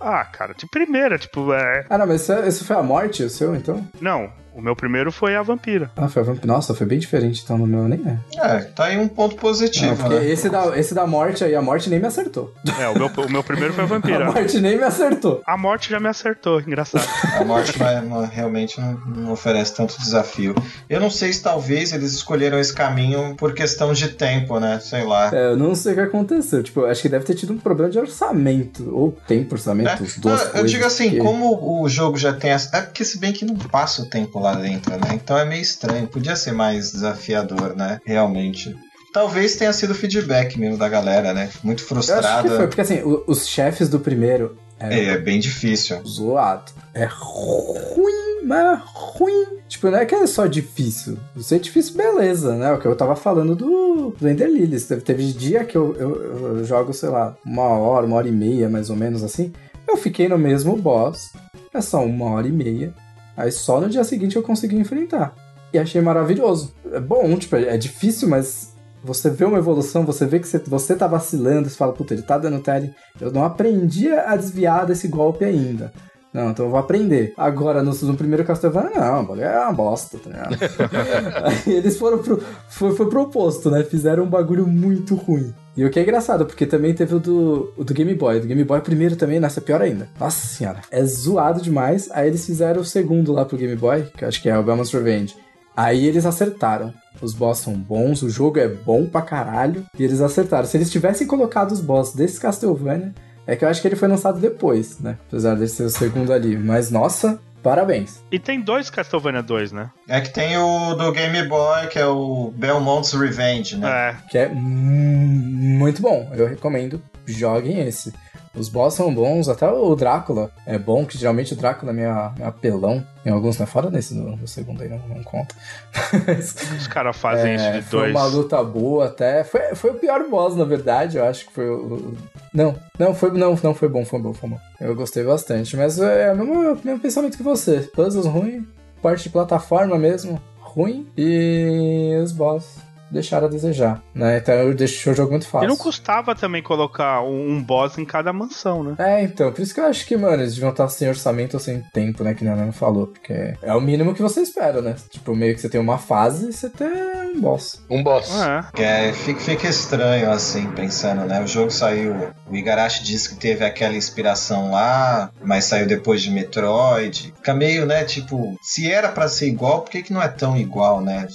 Ah, cara, de primeira, tipo, é... Ah, não, mas esse, esse foi a morte, o seu, então? Não, o meu primeiro foi a vampira. Ah, foi a vamp... Nossa, foi bem diferente, então no meu nem é. É, tá aí um ponto positivo, Não, porque né? esse da, esse da morte aí, a morte nem me acertou. É, o meu, o meu primeiro foi a (laughs) A vampira. morte nem me acertou. A morte já me acertou, engraçado. A morte não- realmente não, não oferece tanto desafio. Eu não sei se talvez eles escolheram esse caminho por questão de tempo, né? Sei lá. É, eu não sei o que aconteceu. Tipo, acho que deve ter tido um problema de orçamento. Ou tempo orçamento, É. os duas Não, eu digo assim, porque- como o jogo já tem essa. É porque se bem que não passa o tempo lá dentro, né? Então é meio estranho. Podia ser mais desafiador, né? Realmente. Talvez tenha sido feedback mesmo da galera, né? Muito frustrada. foi, porque assim, os chefes do primeiro É, é bem difícil. zoado. É ruim, mas ruim. Tipo, não é que é só difícil. Ser difícil, beleza, né? O que eu tava falando do, do Ender Lilies. Teve, teve dia que eu, eu, eu jogo, sei lá, uma hora, uma hora e meia, mais ou menos assim. Eu fiquei no mesmo boss. É só uma hora e meia. Aí só no dia seguinte eu consegui enfrentar. E achei maravilhoso. É bom, tipo, é difícil, mas você vê uma evolução, você vê que você, você tá vacilando, você fala, puta, ele tá dando tele, eu não aprendi a desviar desse golpe ainda. Não, então eu vou aprender. Agora, no, no primeiro Castlevania, não, é uma bosta, tá ligado? (laughs) Aí eles foram pro. Foi, foi pro oposto, né? Fizeram um bagulho muito ruim. E o que é engraçado, porque também teve o do, o do Game Boy. Do Game Boy primeiro também, nossa, é pior ainda. Nossa senhora, é zoado demais. Aí eles fizeram o segundo lá pro Game Boy, que eu acho que é o Belmon's Revenge. Aí eles acertaram. Os boss são bons, o jogo é bom pra caralho. E eles acertaram. Se eles tivessem colocado os boss desse Castlevania, é que eu acho que ele foi lançado depois, né? Apesar de ser o segundo ali. Mas, nossa, parabéns. E tem dois Castlevania 2, né? É que tem o do Game Boy, que é o Belmont's Revenge, né? É. Que é muito bom. Eu recomendo. Joguem esse. Os boss são bons, até o Drácula é bom, que geralmente o Drácula é apelão. Em alguns, não é fora nesse segundo aí, não, não conta. (laughs) Mas, Os caras fazem é, isso de foi dois. uma luta boa até. Foi, foi o pior boss, na verdade. Eu acho que foi o. o- Não, não, foi, não, não foi bom, foi bom, foi bom. Eu gostei bastante. Mas é o mesmo, mesmo pensamento que você. Puzzles ruim, parte de plataforma mesmo, ruim. E os boss deixaram a desejar, né? Então eu deixei o jogo muito E fácil. não custava também colocar um, um boss em cada mansão, né? É, então, por isso que eu acho que, mano, eles deviam estar sem orçamento ou sem tempo, né? Que a Nana falou. Porque é o mínimo que você espera, né? Tipo, meio que você tem uma fase e você tem um boss. Um boss. É. É, fica, fica estranho assim, pensando, né? O jogo saiu. O Igarashi disse que teve aquela inspiração lá, mas saiu depois de Metroid. Fica meio, né? Tipo, se era pra ser igual, por que, que não é tão igual, né?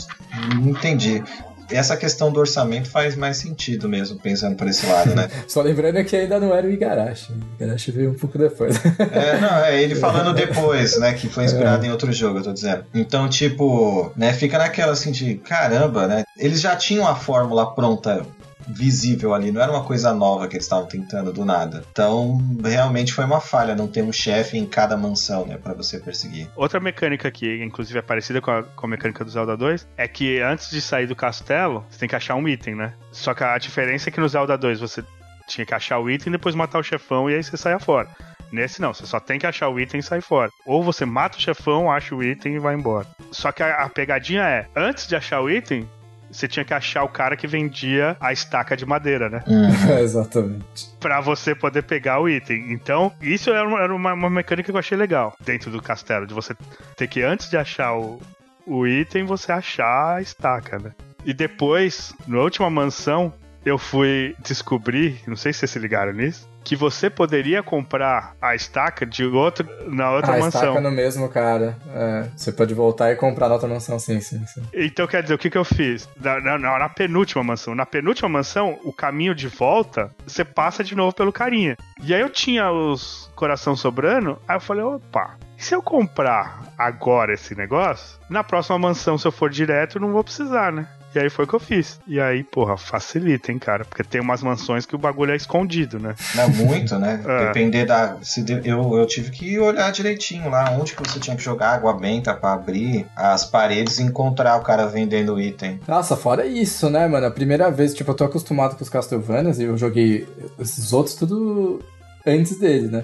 Não entendi. Essa questão do orçamento faz mais sentido mesmo, pensando por esse lado, né? (laughs) Só lembrando que ainda não era o Igarashi. O Igarashi veio um pouco depois. É, não, é ele (laughs) falando depois, né? Que foi inspirado em outro jogo, eu tô dizendo. Então, tipo, né, fica naquela assim de caramba, né? Eles já tinham a fórmula pronta. Visível ali, não era uma coisa nova que eles estavam tentando do nada. Então, realmente foi uma falha não ter um chefe em cada mansão, né, Pra você perseguir. Outra mecânica que, inclusive, é parecida com a, com a mecânica do Zelda 2 é que antes de sair do castelo, você tem que achar um item, né? Só que a diferença é que no Zelda 2 você tinha que achar o item e depois matar o chefão e aí você saia fora. Nesse não, você só tem que achar o item e sair fora. Ou você mata o chefão, acha o item e vai embora. Só que a, a pegadinha é, antes de achar o item, você tinha que achar o cara que vendia a estaca de madeira, né? (laughs) Exatamente. Pra você poder pegar o item. Então, isso era uma, era uma, uma mecânica que eu achei legal dentro do castelo, de você ter que, antes de achar o, o item, você achar a estaca, né? E depois, na última mansão, eu fui descobrir, não sei se vocês se ligaram nisso, que você poderia comprar a estaca de outro, na outra ah, mansão. estaca no mesmo, cara. É, você pode voltar e comprar na outra mansão, sim, sim, sim. Então, quer dizer, o que, que eu fiz? Na, na- na- na penúltima mansão. Na penúltima mansão, o caminho de volta, você passa de novo pelo carinha. E aí eu tinha os coração sobrando, aí eu falei, opa, se eu comprar agora esse negócio, na próxima mansão, se eu for direto, eu não vou precisar, né? E aí foi o que eu fiz. E aí, porra, facilita, hein, cara? Porque tem umas mansões que o bagulho é escondido, né? Não, muito, né? (laughs) É. Depender da. Se de- eu, eu tive que olhar direitinho lá onde que você tinha que jogar água benta pra abrir as paredes e encontrar o cara vendendo o item. Nossa, fora isso, né, mano? A primeira vez, tipo, eu tô acostumado com os Castlevanias e eu joguei esses outros tudo antes dele, né?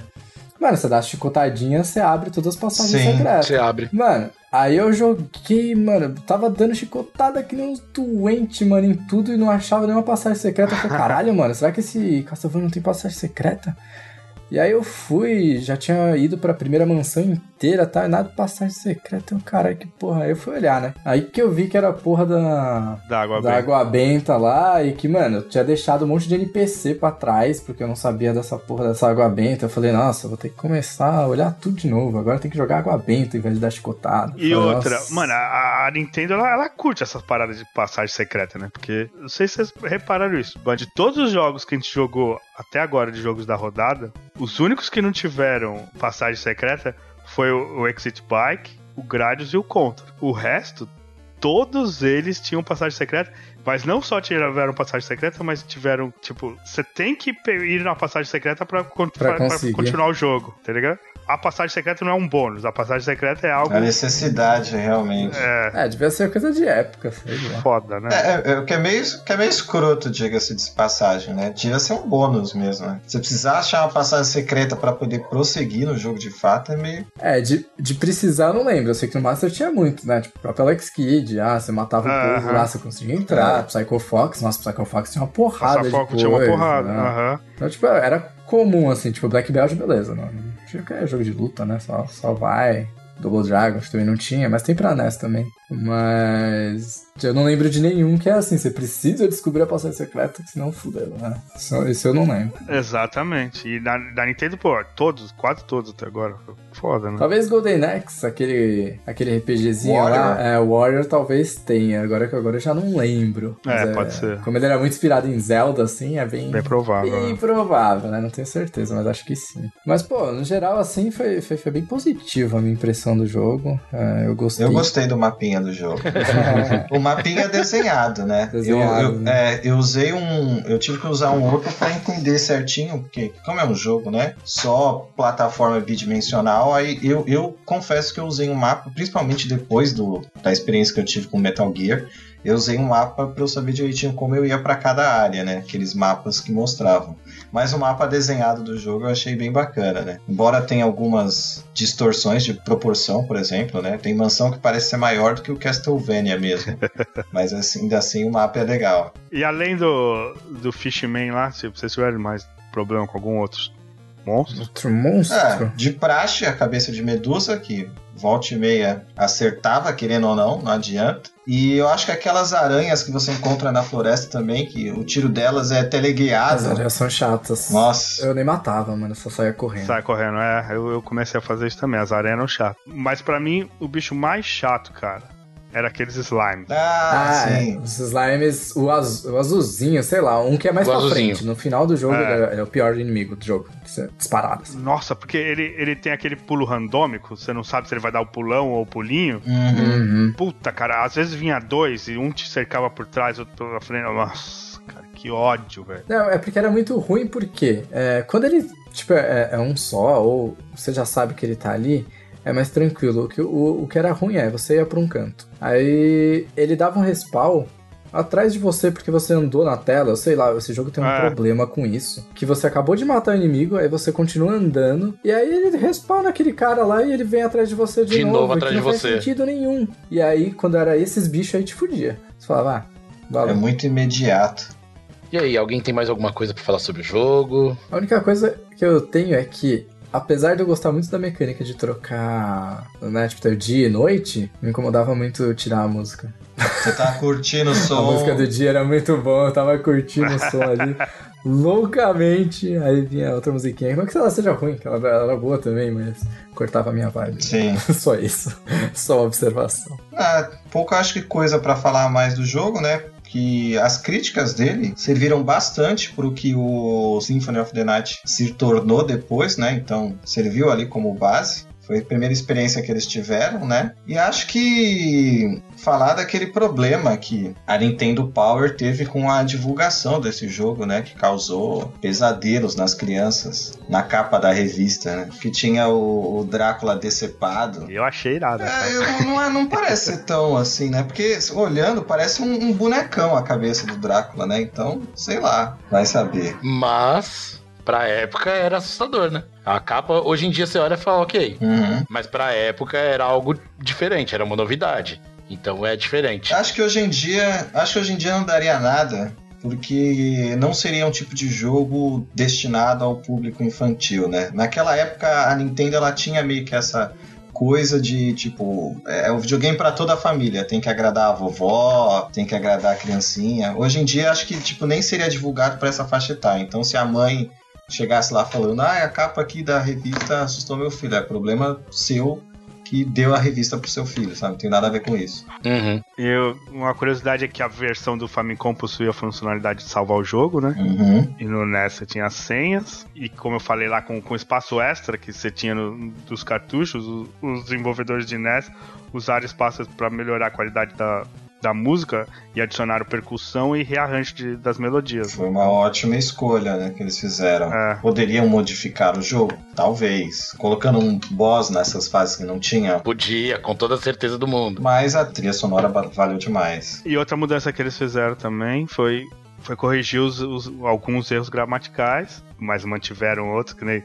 Mano, você dá as chicotadinhas, você abre todas as passagens Sim, secretas. Você abre. Mano, aí eu joguei, mano, tava dando chicotada que nem uns doentes, mano, em tudo e não achava nenhuma passagem secreta. Eu falei, caralho, mano, será que esse Castlevania não tem passagem secreta? E aí eu fui, já tinha ido pra primeira mansão inteira, tá? Nada de passagem secreta. Eu, caralho, que porra. Aí eu fui olhar, né? Aí que eu vi que era a porra da, Da água da bem. água benta lá e que, mano, eu tinha deixado um monte de NPC pra trás, porque eu não sabia dessa porra dessa água benta. Eu falei, nossa, vou ter que começar a olhar tudo de novo. Agora tem que jogar água benta em vez de dar chicotada. E falei, outra, "Nossa." mano, a, a Nintendo ela, ela curte essas paradas de passagem secreta, né? Porque não sei se vocês repararam isso, mas de todos os jogos que a gente jogou até agora de jogos da rodada, os únicos que não tiveram passagem secreta foi o, o Exit Bike, o Gradius e o Contra. O resto, todos eles tinham passagem secreta, mas não só tiveram passagem secreta, mas tiveram, tipo, você tem que ir na passagem secreta pra, con- Pra pra- pra conseguir. continuar o jogo, tá ligado? A passagem secreta não é um bônus, a passagem secreta é algo. A necessidade, realmente. É, É, devia ser coisa de época, sei lá. foda, né? É, é, é, o que é meio, que é meio escroto, diga-se de passagem, né? Devia ser um bônus mesmo, né? Você precisar achar uma passagem secreta pra poder prosseguir no jogo de fato é meio. É, de, de precisar eu não lembro. Eu sei que no Master tinha muito, né? Tipo, o próprio Alex Kidd, ah, você matava o povo lá, você conseguia entrar. Psycho Fox, nossa, Psycho Fox tinha uma porrada foco coisa. tinha uma porrada. né? aham. Então, tipo, era comum, assim, tipo, Black Belt, beleza, não. Que é jogo de luta, né? Só, só vai. Double Dragon acho que também não tinha, mas tem pra NES também. Mas eu não lembro de nenhum que é assim, você precisa descobrir a passagem secreta, senão fudeu, né? Isso, isso eu não lembro. Exatamente. E da, da Nintendo, pô, todos, quase todos até agora. Foda, né? Talvez Golden Axe, aquele, aquele RPGzinho Warrior. lá, é, Warrior talvez tenha, agora que agora eu já não lembro. É, Mas pode ser. Como ele era muito inspirado em Zelda, assim, é bem, Bem provável. bem né? provável, né? Não tenho certeza, mas acho que sim. Mas, pô, no geral, assim, foi, foi, foi bem positivo a minha impressão do jogo. É, eu gostei. Eu gostei do mapinha do jogo. (laughs) o mapinha é desenhado, né? Desenhado, (laughs) eu, eu, né? é, eu usei um. Eu tive que usar um outro pra entender certinho, porque como é um jogo, né? Só plataforma bidimensional, aí eu, eu confesso que eu usei um mapa, principalmente depois do, da experiência que eu tive com Metal Gear. Eu usei um mapa pra eu saber direitinho como eu ia pra cada área, né? Aqueles mapas que mostravam. Mas o mapa desenhado do jogo eu achei bem bacana, né? Embora tenha algumas distorções de proporção, por exemplo, né? Tem mansão que parece ser maior do que o Castlevania mesmo. (laughs) Mas assim, ainda assim o mapa é legal. E além do, do Fishman lá, se vocês tiverem mais problema com algum outro monstro, Outro monstro? É, de praxe, a cabeça de Medusa, que volta e meia acertava, querendo ou não, não adianta. E eu acho que aquelas aranhas que você encontra na floresta também, que o tiro delas é As teleguiado. áreas são chatas. Nossa. Eu nem matava, mano, eu só saía correndo. sai correndo. É, eu, eu comecei a fazer isso também. As aranhas eram chatas. Mas pra mim, o bicho mais chato, cara, era aqueles slime. Ah, Ah, sim. é. Os slimes, o, o azulzinho, sei lá, um que é mais O pra azulzinho. frente. No final do jogo, É. é, é o pior inimigo do jogo. É Disparado. assim. Nossa, porque ele, ele tem aquele pulo randômico, você não sabe se ele vai dar o pulão ou o pulinho. Uhum. Puta, cara, às vezes vinha dois e um te cercava por trás, outro pela frente. Nossa, cara, que ódio, velho. Não, é porque era muito ruim, porque é, quando ele, tipo, é, é um só, ou você já sabe que ele tá ali, é mais tranquilo. O que, o, o que era ruim é, você ia pra um canto. Aí ele dava um respawn atrás de você porque você andou na tela, eu sei lá, esse jogo tem um É. problema com isso. Que você acabou de matar o inimigo, aí você continua andando, e aí ele respawna aquele cara lá e ele vem atrás de você de, De novo e atrás que de não faz você. sentido nenhum. E aí, quando era esses bichos, aí te fudia. Você falava, ah, É valeu. muito imediato. E aí, alguém tem mais alguma coisa pra falar sobre o jogo? A única coisa que eu tenho é que, apesar de eu gostar muito da mecânica de trocar, né, tipo, ter dia e noite, me incomodava muito tirar a música. Você tá curtindo o (laughs) A som. música do dia era muito boa, eu tava curtindo o som ali (laughs) loucamente, aí vinha outra musiquinha. Não que ela seja ruim, que ela era boa também, mas cortava a minha vibe. Sim. (laughs) Só isso. Só uma observação. Ah, pouco acho que coisa pra falar mais do jogo, né? Que as críticas dele serviram bastante pro que o Symphony of the Night se tornou depois, né? Então serviu ali como base. Foi a primeira experiência que eles tiveram, né? E acho que falar daquele problema que a Nintendo Power teve com a divulgação desse jogo, né? Que causou pesadelos nas crianças na capa da revista, né? Que tinha o, o Drácula decepado. Eu achei nada. É, eu não, não, é- não parece ser tão assim, né? Porque olhando, parece um, um bonecão a cabeça do Drácula, né? Então, sei lá, vai saber. Mas, pra época, era assustador, né? A capa, hoje em dia, você olha e fala, ok. Uhum. Mas pra época era algo diferente, era uma novidade. Então é diferente. Acho que hoje em dia, acho que hoje em dia não daria nada, porque não seria um tipo de jogo destinado ao público infantil, né? Naquela época a Nintendo ela tinha meio que essa coisa de tipo, é um videogame para toda a família, tem que agradar a vovó, tem que agradar a criancinha. Hoje em dia acho que tipo nem seria divulgado para essa faixa etária. Então se a mãe chegasse lá falando: "Ah, a capa aqui da revista assustou meu filho", é problema seu que deu a revista pro seu filho, sabe? Não tem nada a ver com isso. Uhum. Eu, uma curiosidade é que a versão do Famicom possuía a funcionalidade de salvar o jogo, né? Uhum. E no NES você tinha as senhas. E como eu falei lá, com, com espaço extra que você tinha no- dos cartuchos, o- os desenvolvedores de NES usaram espaços para melhorar a qualidade da, da música e adicionaram percussão e rearranjo de, das melodias. Foi uma ótima escolha, né, que eles fizeram. É. Poderiam modificar o jogo? Talvez. Colocando um boss nessas fases que não tinha. Podia, com toda a certeza do mundo. Mas a trilha sonora valeu demais. E outra mudança que eles fizeram também foi, foi corrigir os, os- alguns erros gramaticais, mas mantiveram outros, que nem.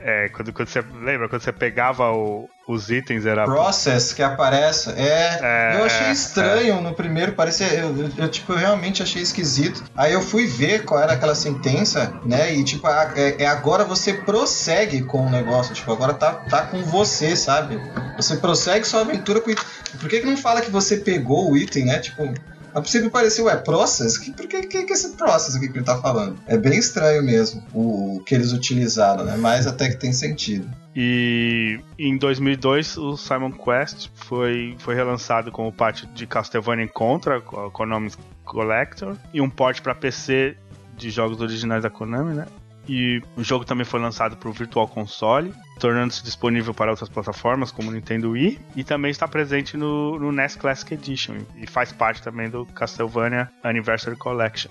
É, quando, quando você lembra, quando você pegava o- os itens, era. Process que aparece, é. É, eu achei é, estranho no primeiro, parecia. Eu, eu, eu, tipo, eu realmente achei esquisito. Aí eu fui ver qual era aquela sentença, né? E tipo, a- é, é agora você prossegue com o negócio. Tipo, agora tá, tá com você, sabe? Você prossegue sua aventura com. Por que, que não fala que você pegou o item, né? Tipo. A princípio pareceu, ué, process? Que, por que, que, que esse process aqui que ele tá falando? É bem estranho mesmo o, o que eles utilizaram, né? Mas até que tem sentido. E em 2002 o Simon Quest foi, foi relançado como parte de Castlevania Contra, a Konami Collector, e um port para PC de jogos originais da Konami, né? E o jogo também foi lançado para o Virtual Console, tornando-se disponível para outras plataformas como o Nintendo Wii, e também está presente no, no NES Classic Edition, e faz parte também do Castlevania Anniversary Collection,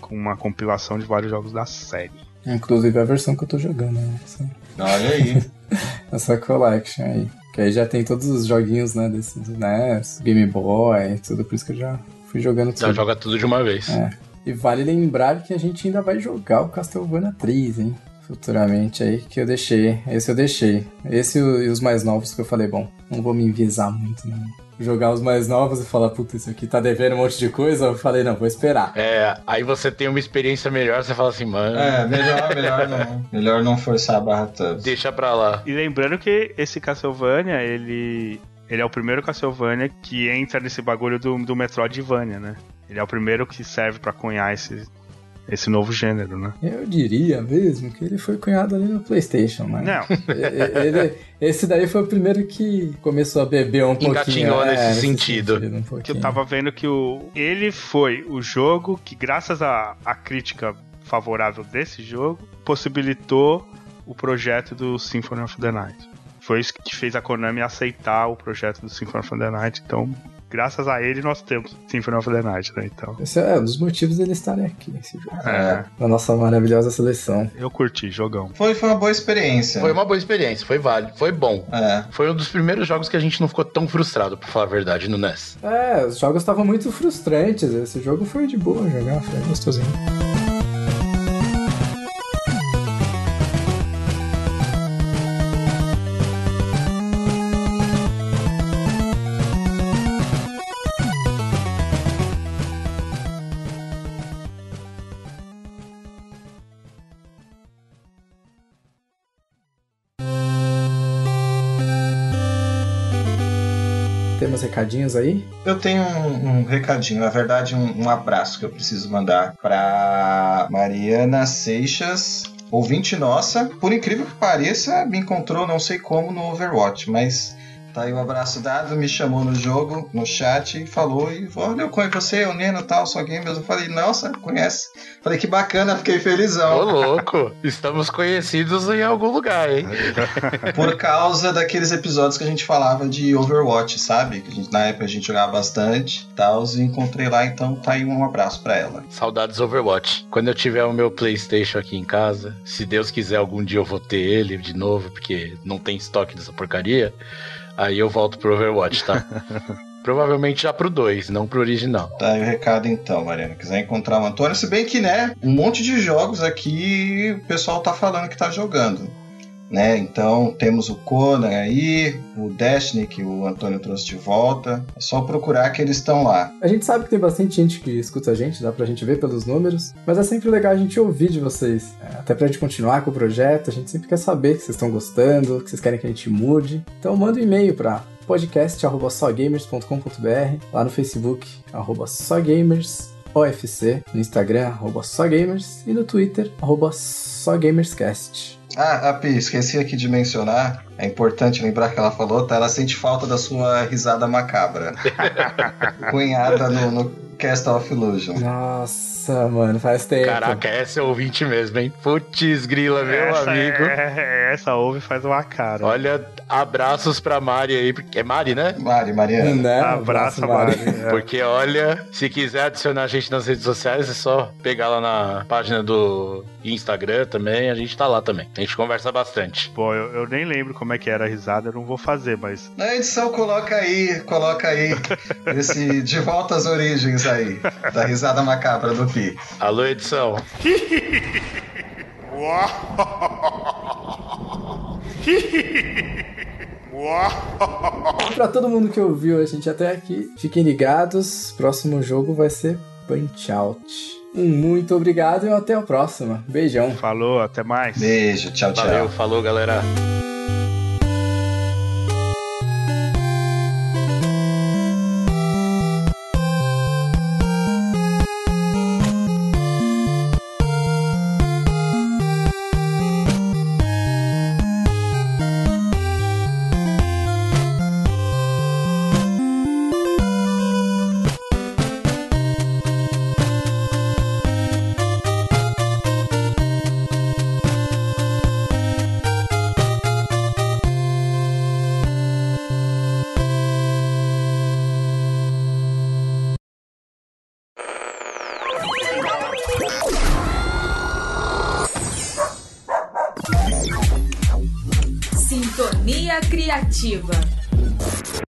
com uma compilação de vários jogos da série. Inclusive a versão que eu tô jogando, né? Essa, Olha aí. (laughs) essa collection aí. Que aí já tem todos os joguinhos, né? Desse do NES, Game Boy, tudo. Por isso que eu já fui jogando Já tudo. joga tudo de uma vez. É. E vale lembrar que a gente ainda vai jogar o Castlevania 3, hein? Futuramente aí, que eu deixei. Esse eu deixei. Esse e os mais novos que eu falei, bom, não vou me enviesar muito, não. Jogar os mais novos e falar, puta, isso aqui tá devendo um monte de coisa. Eu falei, não, vou esperar. É, aí você tem uma experiência melhor, você fala assim, mano, É, melhor, melhor não. Melhor não forçar a barra tanto. deixa pra lá. E lembrando que esse Castlevania, ele, ele é o primeiro Castlevania que entra nesse bagulho do, do Metroidvania, né? Ele é o primeiro que serve pra cunhar esse, esse novo gênero, né? Eu diria mesmo que ele foi cunhado ali no PlayStation, né? Não, (laughs) ele- esse daí foi o primeiro que começou a beber um pouquinho. Engatinhou é, nesse sentido. um que eu tava vendo que o, ele foi o jogo que, graças à à crítica favorável desse jogo, possibilitou o projeto do Symphony of the Night. Foi isso que fez a Konami aceitar o projeto do Symphony of the Night. Então, graças a ele, nós temos Symphony of the Night, né? Então, Esse é um dos motivos dele estarem aqui nesse jogo. é, Na nossa maravilhosa seleção. eu curti, jogão. Foi, foi uma boa experiência. Foi uma boa experiência, foi válido, foi bom. É. Foi um dos primeiros jogos que a gente não ficou tão frustrado, pra falar a verdade, no NES. É, os jogos estavam muito frustrantes. Esse jogo foi de boa jogar, foi gostosinho. Recadinhos aí? Eu tenho um, um recadinho, na verdade, um, um abraço que eu preciso mandar pra Mariana Seixas, ouvinte nossa. Por incrível que pareça, me encontrou não sei como no Overwatch, mas tá aí o abraço dado, me chamou no jogo, no chat e falou e olha, eu conheço você, o Neno tal, só gamers. Eu falei, nossa, conhece? Falei, que bacana, fiquei Ô, felizão. louco! Estamos conhecidos em algum lugar, hein? (laughs) Por causa daqueles episódios que a gente falava de Overwatch, sabe? Que a gente, na época a gente jogava bastante, tal, e encontrei lá, então tá aí um abraço pra ela. Saudades Overwatch. Quando eu tiver o meu PlayStation aqui em casa, se Deus quiser, algum dia eu vou ter ele de novo, porque não tem estoque dessa porcaria. Aí eu volto pro Overwatch, tá? (laughs) Provavelmente já pro 2, não pro original. Tá aí o recado então, Mariana. Quiser encontrar o Antônio, se bem que, né, um monte de jogos aqui o pessoal tá falando que tá jogando. Né? Então temos o Conan aí, o Destiny que o Antônio trouxe de volta. É só procurar que eles estão lá. A gente sabe que tem bastante gente que escuta a gente, dá pra gente ver pelos números, mas é sempre legal a gente ouvir de vocês. É, até pra gente continuar com o projeto, a gente sempre quer saber que vocês estão gostando, que vocês querem que a gente mude. Então manda um e-mail pra podcast.sogamers.com.br, lá no Facebook, sogamers, OFC, no Instagram, arroba sogamers, e no Twitter, arroba sogamerscast. Ah, Api, esqueci aqui de mencionar. É importante lembrar que ela falou, tá? Ela sente falta da sua risada macabra. (laughs) Cunhada no, no Cast of Illusion. Nossa, mano, faz tempo. Caraca, essa é ouvinte mesmo, hein? Putz, grila, meu essa amigo. É, essa ouve faz uma cara. Olha, abraços pra Mari aí, porque é Mari, né? Mari, Mariana. Né? Abraço, Mari. É. Porque olha, se quiser adicionar a gente nas redes sociais, é só pegar lá na página do Instagram também, a gente tá lá também. A gente conversa bastante. Pô, eu, eu nem lembro como é que era a risada, eu não vou fazer, mas. Na edição, coloca aí, coloca aí (laughs) esse de volta às origens aí, da risada macabra do Pi. Alô, edição. (laughs) (laughs) Pra todo mundo que ouviu a gente até aqui, fiquem ligados. Próximo jogo vai ser Punch Out. Um muito obrigado e até a próxima. Beijão. Falou, até mais. Beijo, tchau, tchau. Valeu, falou, galera.